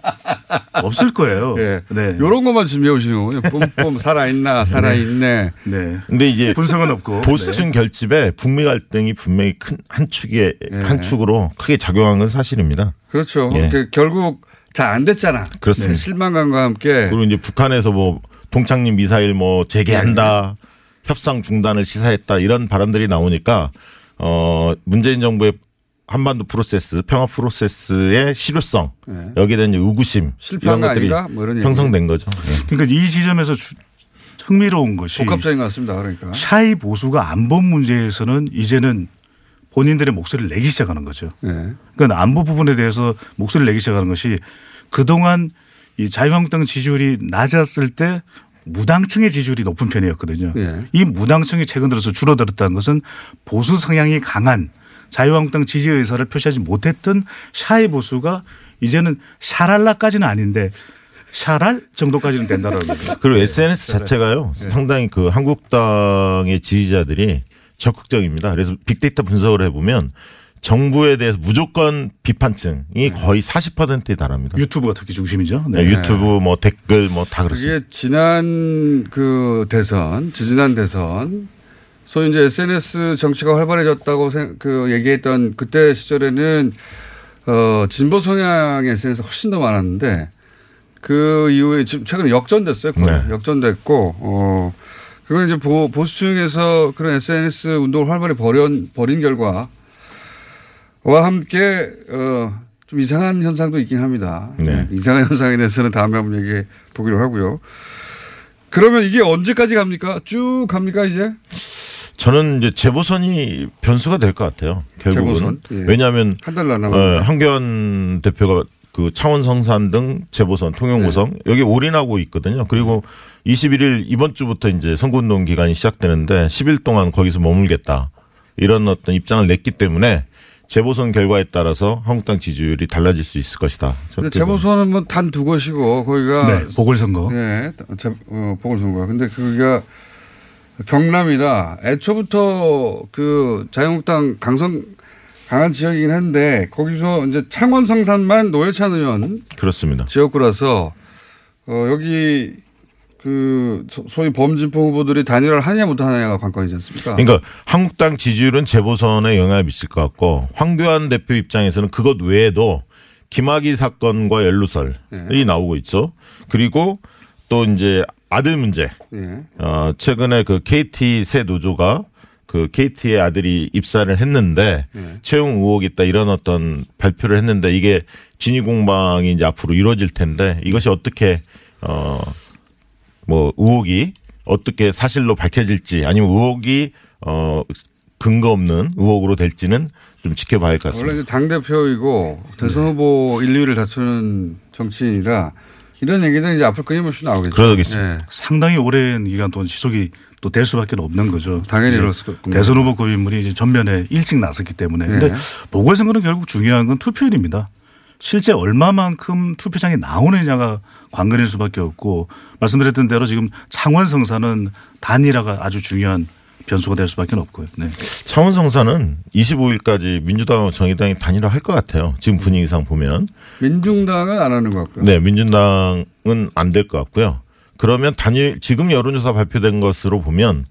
없을 거예요. 예. 네. 요런 것만 준비해 오시는 거군요. 뿜뿜 살아있나, 살아있네. 네. 근데 이제 분석은 없고 보수층 결집에 북미 갈등이 분명히 큰 한 축에 한 축으로 크게 작용한 건 사실입니다. 그렇죠. 예. 그 결국 잘 안 됐잖아. 그렇습니다. 네, 실망감과 함께. 그리고 이제 북한에서 뭐 동창림 미사일 뭐 재개한다, 협상 중단을 시사했다 이런 발언들이 나오니까 어 문재인 정부의 한반도 프로세스, 평화 프로세스의 실효성 네. 여기에 대한 의구심 실패한 이런 거 것들이 아닌가? 뭐 이런 형성된 거죠. 예. 그러니까 이 지점에서 주- 흥미로운 것이 복합적인 것 같습니다. 그러니까. 샤이 보수가 안보 문제에서는 이제는 본인들의 목소리를 내기 시작하는 거죠. 네. 그러니까 안보 부분에 대해서 목소리를 내기 시작하는 것이 그동안 이 자유한국당 지지율이 낮았을 때 무당층의 지지율이 높은 편이었거든요. 예. 이 무당층이 최근 들어서 줄어들었다는 것은 보수 성향이 강한 자유한국당 지지 의사를 표시하지 못했던 샤이 보수가 이제는 샤랄라까지는 아닌데 샤랄 정도까지는 된다라는 거죠. 그리고 SNS 자체가요 상당히 그 한국당의 지지자들이 적극적입니다. 그래서 빅데이터 분석을 해보면 정부에 대해서 무조건 비판층이 거의 40%에 달합니다. 유튜브가 특히 중심이죠. 네, 유튜브 뭐 댓글 뭐 다 그렇습니다. 그게 지난 그 대선, 지지난 대선, 소위 이제 SNS 정치가 활발해졌다고 생- 그 얘기했던 그때 시절에는 어, 진보 성향의 SNS 가 훨씬 더 많았는데 그 이후에 지금 최근에 역전됐어요. 네. 역전됐고, 어, 그건 이제 보, 보수층에서 그런 SNS 운동을 활발히 벌인, 벌인 결과 와 함께 어, 좀 이상한 현상도 있긴 합니다. 네. 이상한 현상에 대해서는 다음에 한번 얘기해 보기로 하고요. 그러면 이게 언제까지 갑니까? 쭉 갑니까 이제? 저는 이제 재보선이 변수가 될 것 같아요. 결국은 재보선? 예. 왜냐하면 한달 남았는데. 어, 한교안 대표가 그 창원 성산 등 재보선 통영고성 네. 여기 올인하고 있거든요. 그리고 21일 이번 주부터 이제 선거운동 기간이 시작되는데 10일 동안 거기서 머물겠다 이런 어떤 입장을 냈기 때문에 재보선 결과에 따라서 한국당 지지율이 달라질 수 있을 것이다. 근데 재보선은 뭐 단 두 것이고 거기가 네, 보궐선거. 네, 재, 어, 보궐선거가. 근데 그게 경남이라 애초부터 그 자유한국당 강성 강한 지역이긴 한데 거기서 이제 창원 성산만 노회찬 의원 그렇습니다. 지역구라서 어 여기 그 소- 소위 범진포 후보들이 단일화를 하느냐 못하느냐가 관건이지 않습니까? 그러니까 한국당 지지율은 재보선에 영향을 미칠 것 같고 황교안 대표 입장에서는 그것 외에도 김학의 사건과 연루설이 네. 나오고 있죠. 그리고 또 이제 아들 문제. 예. 어, 최근에 그 KT 새 노조가 그 KT의 아들이 입사를 했는데 네. 채용 의혹이 있다 이런 어떤 발표를 했는데 이게 진위 공방이 이제 앞으로 이루어질 텐데 이것이 어떻게 어 뭐 의혹이 어떻게 사실로 밝혀질지 아니면 의혹이 어 근거 없는 의혹으로 될지는 좀 지켜봐야 할 것 같습니다. 원래 당 대표이고 대선 후보 1, 2위를 다투는 정치인이라 이런 얘기들은 이제 앞으로 끊임없이 나오겠죠. 그러겠습니다. 예. 상당히 오랜 기간 동안 지속이 또 될 수밖에 없는 거죠. 당연히 없군요. 대선 후보급 인물이 이제 전면에 일찍 나섰기 때문에. 근데 네. 보궐선거는 결국 중요한 건 투표율입니다. 실제 얼마만큼 투표장에 나오느냐가 관건일 수밖에 없고 말씀드렸던 대로 지금 창원 성사는 단일화가 아주 중요한 변수가 될 수밖에 없고요. 네. 창원 성사는 25일까지 민주당과 정의당이 단일화 할 것 같아요. 지금 분위기상 보면. 민중당은 안 하는 것 같고요. 네, 민주당은 안 될 것 같고요. 그러면 단일 지금 여론조사 발표된 것으로 보면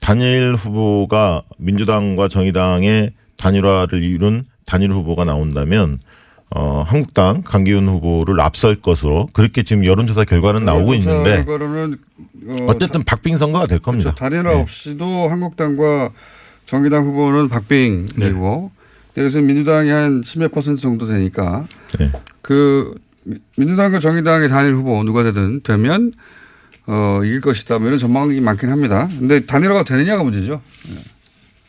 단일 후보가 민주당과 정의당의 단일화를 이룬 단일 후보가 나온다면 어 한국당 강기훈 후보를 앞설 것으로 그렇게 지금 여론조사 결과는 나오고 있는데 결과로는 어, 어쨌든 박빙 선거가 될 겁니다. 단일화 네. 없이도 한국당과 정의당 후보는 박빙이고 네. 여기서 민주당이 한 10몇 퍼센트 정도 되니까 네. 그 미- 민주당과 정의당의 단일 후보 누가 되든 되면 어 이길 것이다 뭐 이런 전망이 많긴 합니다. 근데 단일화가 되느냐가 문제죠. 근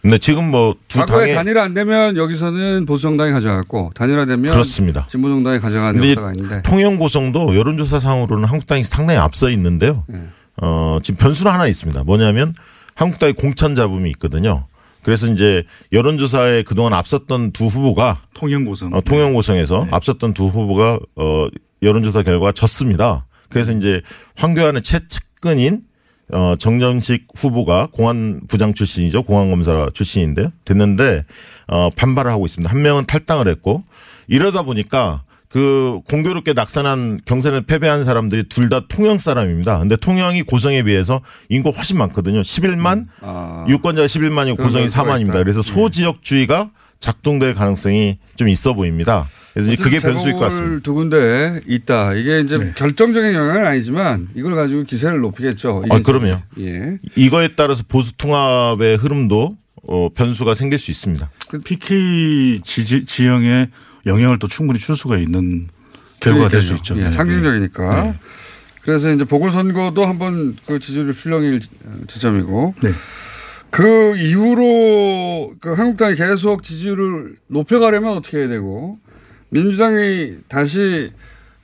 데 지금 뭐 두 당의 단일화 안 되면 여기서는 보수정당이 가져갔고 단일화되면 그렇습니다. 진보정당이 가져가는 역사가 있는데 통영 고성도 여론조사 상으로는 한국당이 상당히 앞서 있는데요. 네. 어, 지금 변수는 하나 있습니다. 뭐냐면 한국당의 공천 잡음이 있거든요. 그래서 이제 여론조사에 그동안 앞섰던 두 후보가 통영고성. 어, 통영고성에서 앞섰던 두 후보가 어, 여론조사 결과 졌습니다. 그래서 이제 황교안의 최측근인 어, 정전식 후보가 공안 부장 출신이죠. 공안검사 출신인데요. 됐는데 어, 반발을 하고 있습니다. 한 명은 탈당을 했고 이러다 보니까 그 공교롭게 낙선한 경선에 패배한 사람들이 둘 다 통영 사람입니다. 근데 통영이 고성에 비해서 인구가 훨씬 많거든요. 11만 유권자가 11만이고 음. 아. 그런 고성이 변수가 4만입니다. 있다. 예. 그래서 소지역주의가 작동될 가능성이 좀 있어 보입니다. 그래서 이제 그게 변수일 것 같습니다. 네. 두 군데 있다. 이게 이제 결정적인 영향은 아니지만 이걸 가지고 기세를 높이겠죠. 아, 그럼요. 예. 이거에 따라서 보수 통합의 흐름도 어, 변수가 생길 수 있습니다. 그 PK 지지, 지형에 영향을 또 충분히 줄 수가 있는 결과가 될 수 있죠. 예, 네. 상징적이니까. 네. 그래서 이제 보궐선거도 한번 그 지지율 출렁일 지점이고. 네. 그 이후로 그 한국당이 계속 지지율을 높여가려면 어떻게 해야 되고 민주당이 다시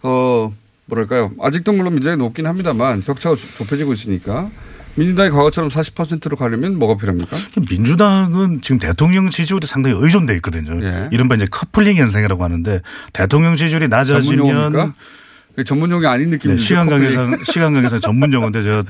어 뭐랄까요 아직도 물론 민주당이 높긴 합니다만 격차가 좁- 좁혀지고 있으니까 민주당이 과거처럼 40%로 가려면 뭐가 필요합니까? 민주당은 지금 대통령 지지율이 상당히 의존돼 있거든요. 예. 이른바 이제 커플링 현상이라고 하는데 대통령 지지율이 낮아지면? 전문용이 아닌 느낌이죠. 네, 시간. 관계상 시간 관계상 전문 용어인데 제가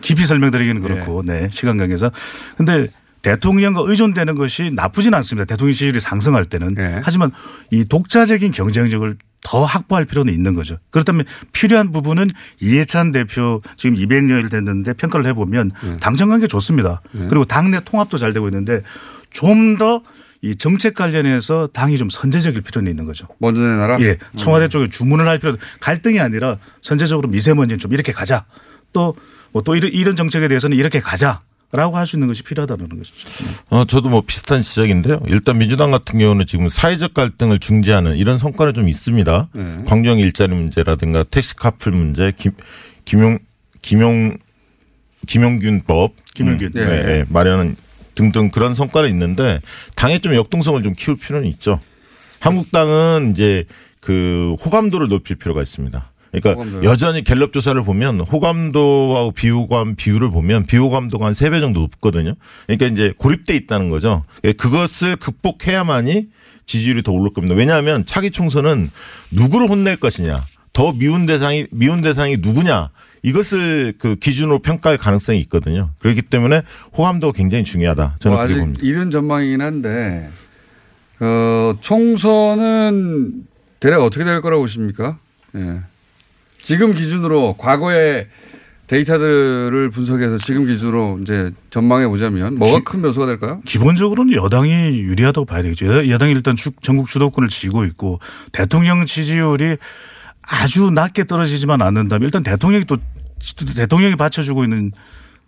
깊이 설명드리기는 그렇고 네 시간 관계상 근데 대통령과 의존되는 것이 나쁘진 않습니다. 대통령 지지율이 상승할 때는 하지만 이 독자적인 경쟁력을 더 확보할 필요는 있는 거죠. 그렇다면 필요한 부분은 이해찬 대표 지금 200여일 됐는데 평가를 해보면 당정 관계 좋습니다. 그리고 당내 통합도 잘 되고 있는데 좀 더 이 정책 관련해서 당이 좀 선제적일 필요는 있는 거죠. 먼저 내놔라. 예. 청와대 쪽에 주문을 할 필요 갈등이 아니라 선제적으로 미세먼지는 좀 이렇게 가자. 또 뭐또 이런, 이런 정책에 대해서는 이렇게 가자. 라고 할 수 있는 것이 필요하다는 것이죠. 어, 저도 뭐 비슷한 지적인데요. 일단 민주당 같은 경우는 지금 사회적 갈등을 중재하는 이런 성과는 좀 있습니다. 네. 광주형 일자리 문제라든가 택시 카풀 문제, 김, 김용, 김용, 김용균법. 김용균. 음, 네, 예. 네, 마련 등등 그런 성과는 있는데 당의 좀 역동성을 좀 키울 필요는 있죠. 한국당은 이제 그 호감도를 높일 필요가 있습니다. 그러니까 호감도요? 여전히 갤럽 조사를 보면 호감도하고 비호감 비율을 보면 비호감도가 한 세 배 정도 높거든요. 그러니까 이제 고립돼 있다는 거죠. 예, 그것을 극복해야만이 지지율이 더 오를 겁니다. 왜냐하면 차기 총선은 누구를 혼낼 것이냐, 더 미운 대상이 미운 대상이 누구냐 이것을 그 기준으로 평가할 가능성이 있거든요. 그렇기 때문에 호감도가 굉장히 중요하다. 저는 뭐 아직 봅니다. 이른 전망이긴 한데 어, 총선은 대략 어떻게 될 거라고 보십니까? 예. 지금 기준으로 과거의 데이터들을 분석해서 지금 기준으로 이제 전망해 보자면 뭐가 큰 변수가 될까요? 기본적으로는 여당이 유리하다고 봐야 되겠죠. 여- 여당이 일단 주- 전국 주도권을 쥐고 있고 대통령 지지율이 아주 낮게 떨어지지만 않는다면 일단 대통령이 또 대통령이 받쳐주고 있는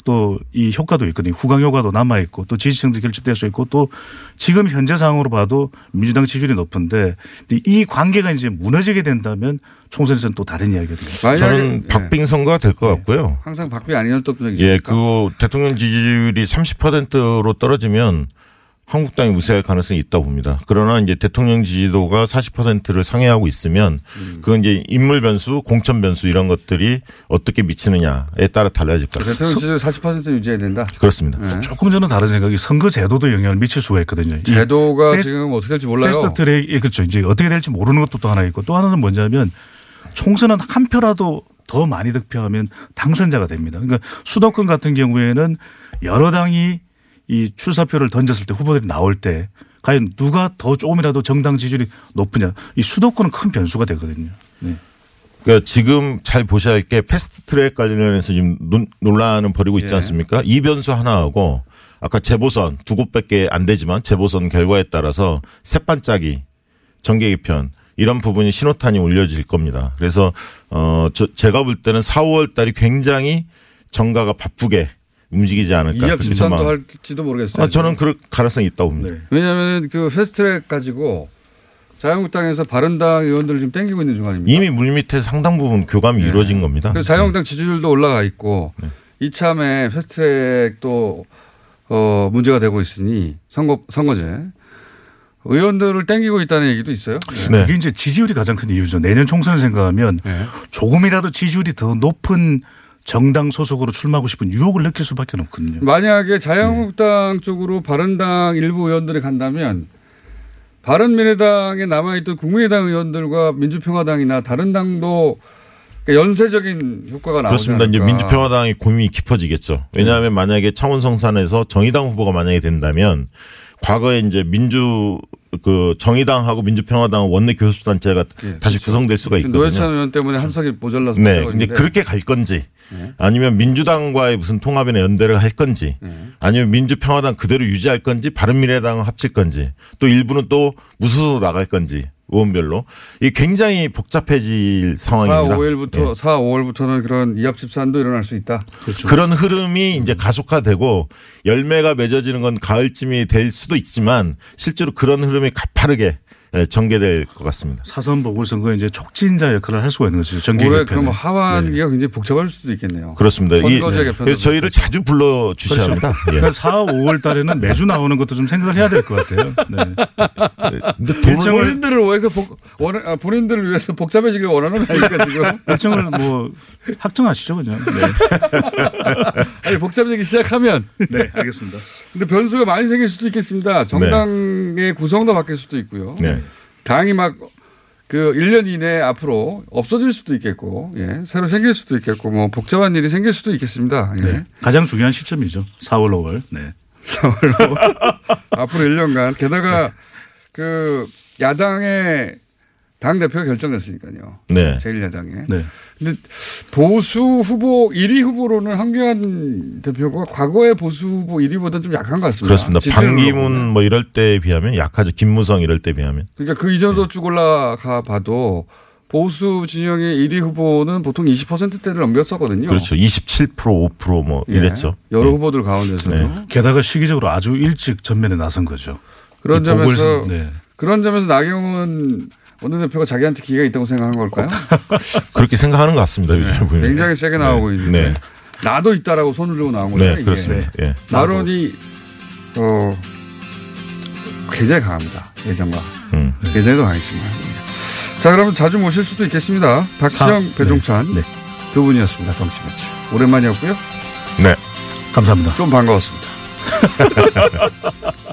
또 이 효과도 있거든요. 후광 효과도 남아 있고 또 지지층도 결집될 수 있고 또 지금 현재 상황으로 봐도 민주당 지지율이 높은데 이 관계가 이제 무너지게 된다면 총선에서는 또 다른 이야기가 됩니다. 저는 박빙 선거가 될 것 같고요. 항상 박빙 아니었던 적이 예, 있습니까? 그 대통령 지지율이 30%로 떨어지면 한국당이 우세할 가능성이 있다고 봅니다. 그러나 이제 대통령 지지도가 40%를 상회하고 있으면 음. 그건 이제 인물 변수, 공천 변수 이런 것들이 어떻게 미치느냐에 따라 달라질 것 같습니다. 대통령 지지율 40% 유지해야 된다. 그렇습니다. 네. 조금 저는 다른 생각이 선거 제도도 영향을 미칠 수가 있거든요. 이 제도가 fast- 지금 어떻게 될지 몰라요. fast track, 예, 그렇죠. 이제 어떻게 될지 모르는 것도 또 하나 있고 또 하나는 뭐냐면 총선은 한 표라도 더 많이 득표하면 당선자가 됩니다. 그러니까 수도권 같은 경우에는 여러 당이 이 출사표를 던졌을 때 후보들이 나올 때 과연 누가 더 조금이라도 정당 지지율이 높으냐 이 수도권은 큰 변수가 되거든요. 네. 그러니까 지금 잘 보셔야 할 게 패스트 트랙 관련해서 지금 논- 논란은 벌이고 있지 예. 않습니까? 이 변수 하나하고 아까 재보선 두 곳밖에 안 되지만 재보선 결과에 따라서 새반짝이 정계 개편 이런 부분이 신호탄이 올려질 겁니다. 그래서 어 저, 제가 볼 때는 4, 5월 달이 굉장히 정가가 바쁘게 움직이지 않을까. 이합 그렇게 집산도 전망- 할지도 모르겠어요. 아, 저는 그럴 가능성이 있다고 봅니다. 왜냐하면 그 패스트트랙 가지고 자유한국당에서 바른당 의원들을 지금 땡기고 있는 중 아닙니까? 이미 물밑에 상당 부분 교감이 이루어진 겁니다. 그래서 자유한국당 지지율도 올라가 있고 네. 이참에 패스트트랙도 어, 문제가 되고 있으니 선거 선거제 의원들을 땡기고 있다는 얘기도 있어요. 네. 그게 이제 지지율이 가장 큰 이유죠. 내년 총선을 생각하면 조금이라도 지지율이 더 높은 정당 소속으로 출마하고 싶은 유혹을 느낄 수밖에 없거든요. 만약에 자유한국당 쪽으로 바른당 일부 의원들이 간다면 바른미래당에 남아있던 국민의당 의원들과 민주평화당이나 다른 당도 그러니까 연쇄적인 효과가 나오지 그렇습니다. 이제 않을까. 민주평화당이 고민이 깊어지겠죠. 왜냐하면 만약에 창원 성산에서 정의당 후보가 만약에 된다면 과거에 이제 민주 그 정의당하고 민주평화당 원내 교섭단체가 다시 구성될 수가 있거든요. 그 노회찬 의원 때문에 한석이 모자라서 네. 근데 그렇게 갈 건지 네. 아니면 민주당과의 무슨 통합이나 연대를 할 건지 아니면 민주평화당 그대로 유지할 건지 바른미래당을 합칠 건지 또 일부는 또 무소속 나갈 건지 의원별로 이게 굉장히 복잡해질 4, 상황입니다. 5일부터 4, 5월부터는 그런 이합 집산도 일어날 수 있다. 그런 흐름이 이제 가속화되고 열매가 맺어지는 건 가을쯤이 될 수도 있지만 실제로 그런 흐름이 가파르게 예, 전개될 것 같습니다. 사선 보궐선거에 이제 촉진자 역할을 할 수가 있는 거죠. 정기 올해 개편에. 그럼 하반기가 굉장히 복잡할 수도 있겠네요. 그렇습니다. 이- 선거제 개편도 그래서 저희를 자주 불러 주셔야 그렇죠. 합니다. 예. 그러니까 4, 5월 달에는 매주 나오는 것도 좀 생각을 해야 될 것 같아요. 네. 일정을 본인들을 위해서 복, 원, 아, 본인들을 위해서 복잡해지길 원하는 아니까 지금. 일정을 뭐 확정하시죠, 그죠? 네. 아니 복잡해지기 시작하면. 네, 알겠습니다. 근데 변수가 많이 생길 수도 있겠습니다. 정당의 구성도 바뀔 수도 있고요. 네. 당이 막 그 1년 이내에 앞으로 없어질 수도 있겠고, 예. 새로 생길 수도 있겠고, 뭐 복잡한 일이 생길 수도 있겠습니다. 예. 네. 가장 중요한 시점이죠. 4월, 5월. 네. 4월로 앞으로 1년간 게다가 그 야당의 당 대표가 결정됐으니까요. 네. 제1야당에. 네. 근데 보수 후보 1위 후보로는 황교안 대표가 과거의 보수 후보 1위보다는 좀 약한 것 같습니다. 그렇습니다. 보면. 뭐 이럴 때에 비하면 약하죠. 김무성 이럴 때 비하면. 그러니까 그 이전도 쭉 올라가 봐도 보수 진영의 1위 후보는 보통 20%대를 넘겼었거든요. 그렇죠. 27% 5%뭐 예. 이랬죠. 여러 후보들 가운데서도. 네. 게다가 시기적으로 아주 일찍 전면에 나선 거죠. 그런 이 점에서 네. 그런 점에서 나경원 원내대표가 자기한테 기회가 있다고 생각한 걸까요? 그렇게 생각하는 것 같습니다. 네. 굉장히 세게 나오고 네. 있는데 네. 나도 있다라고 손을 들고 나온 거잖아요. 네, 그렇습니다. 예. 나론이 어 굉장히 강합니다. 예전과 음. 예전에도 강했지만. 자 그러면 자주 모실 수도 있겠습니다. 박시영, 3. 배종찬 네. 두 분이었습니다. 점심 같이 오랜만이었고요. 네, 감사합니다. 좀 반가웠습니다.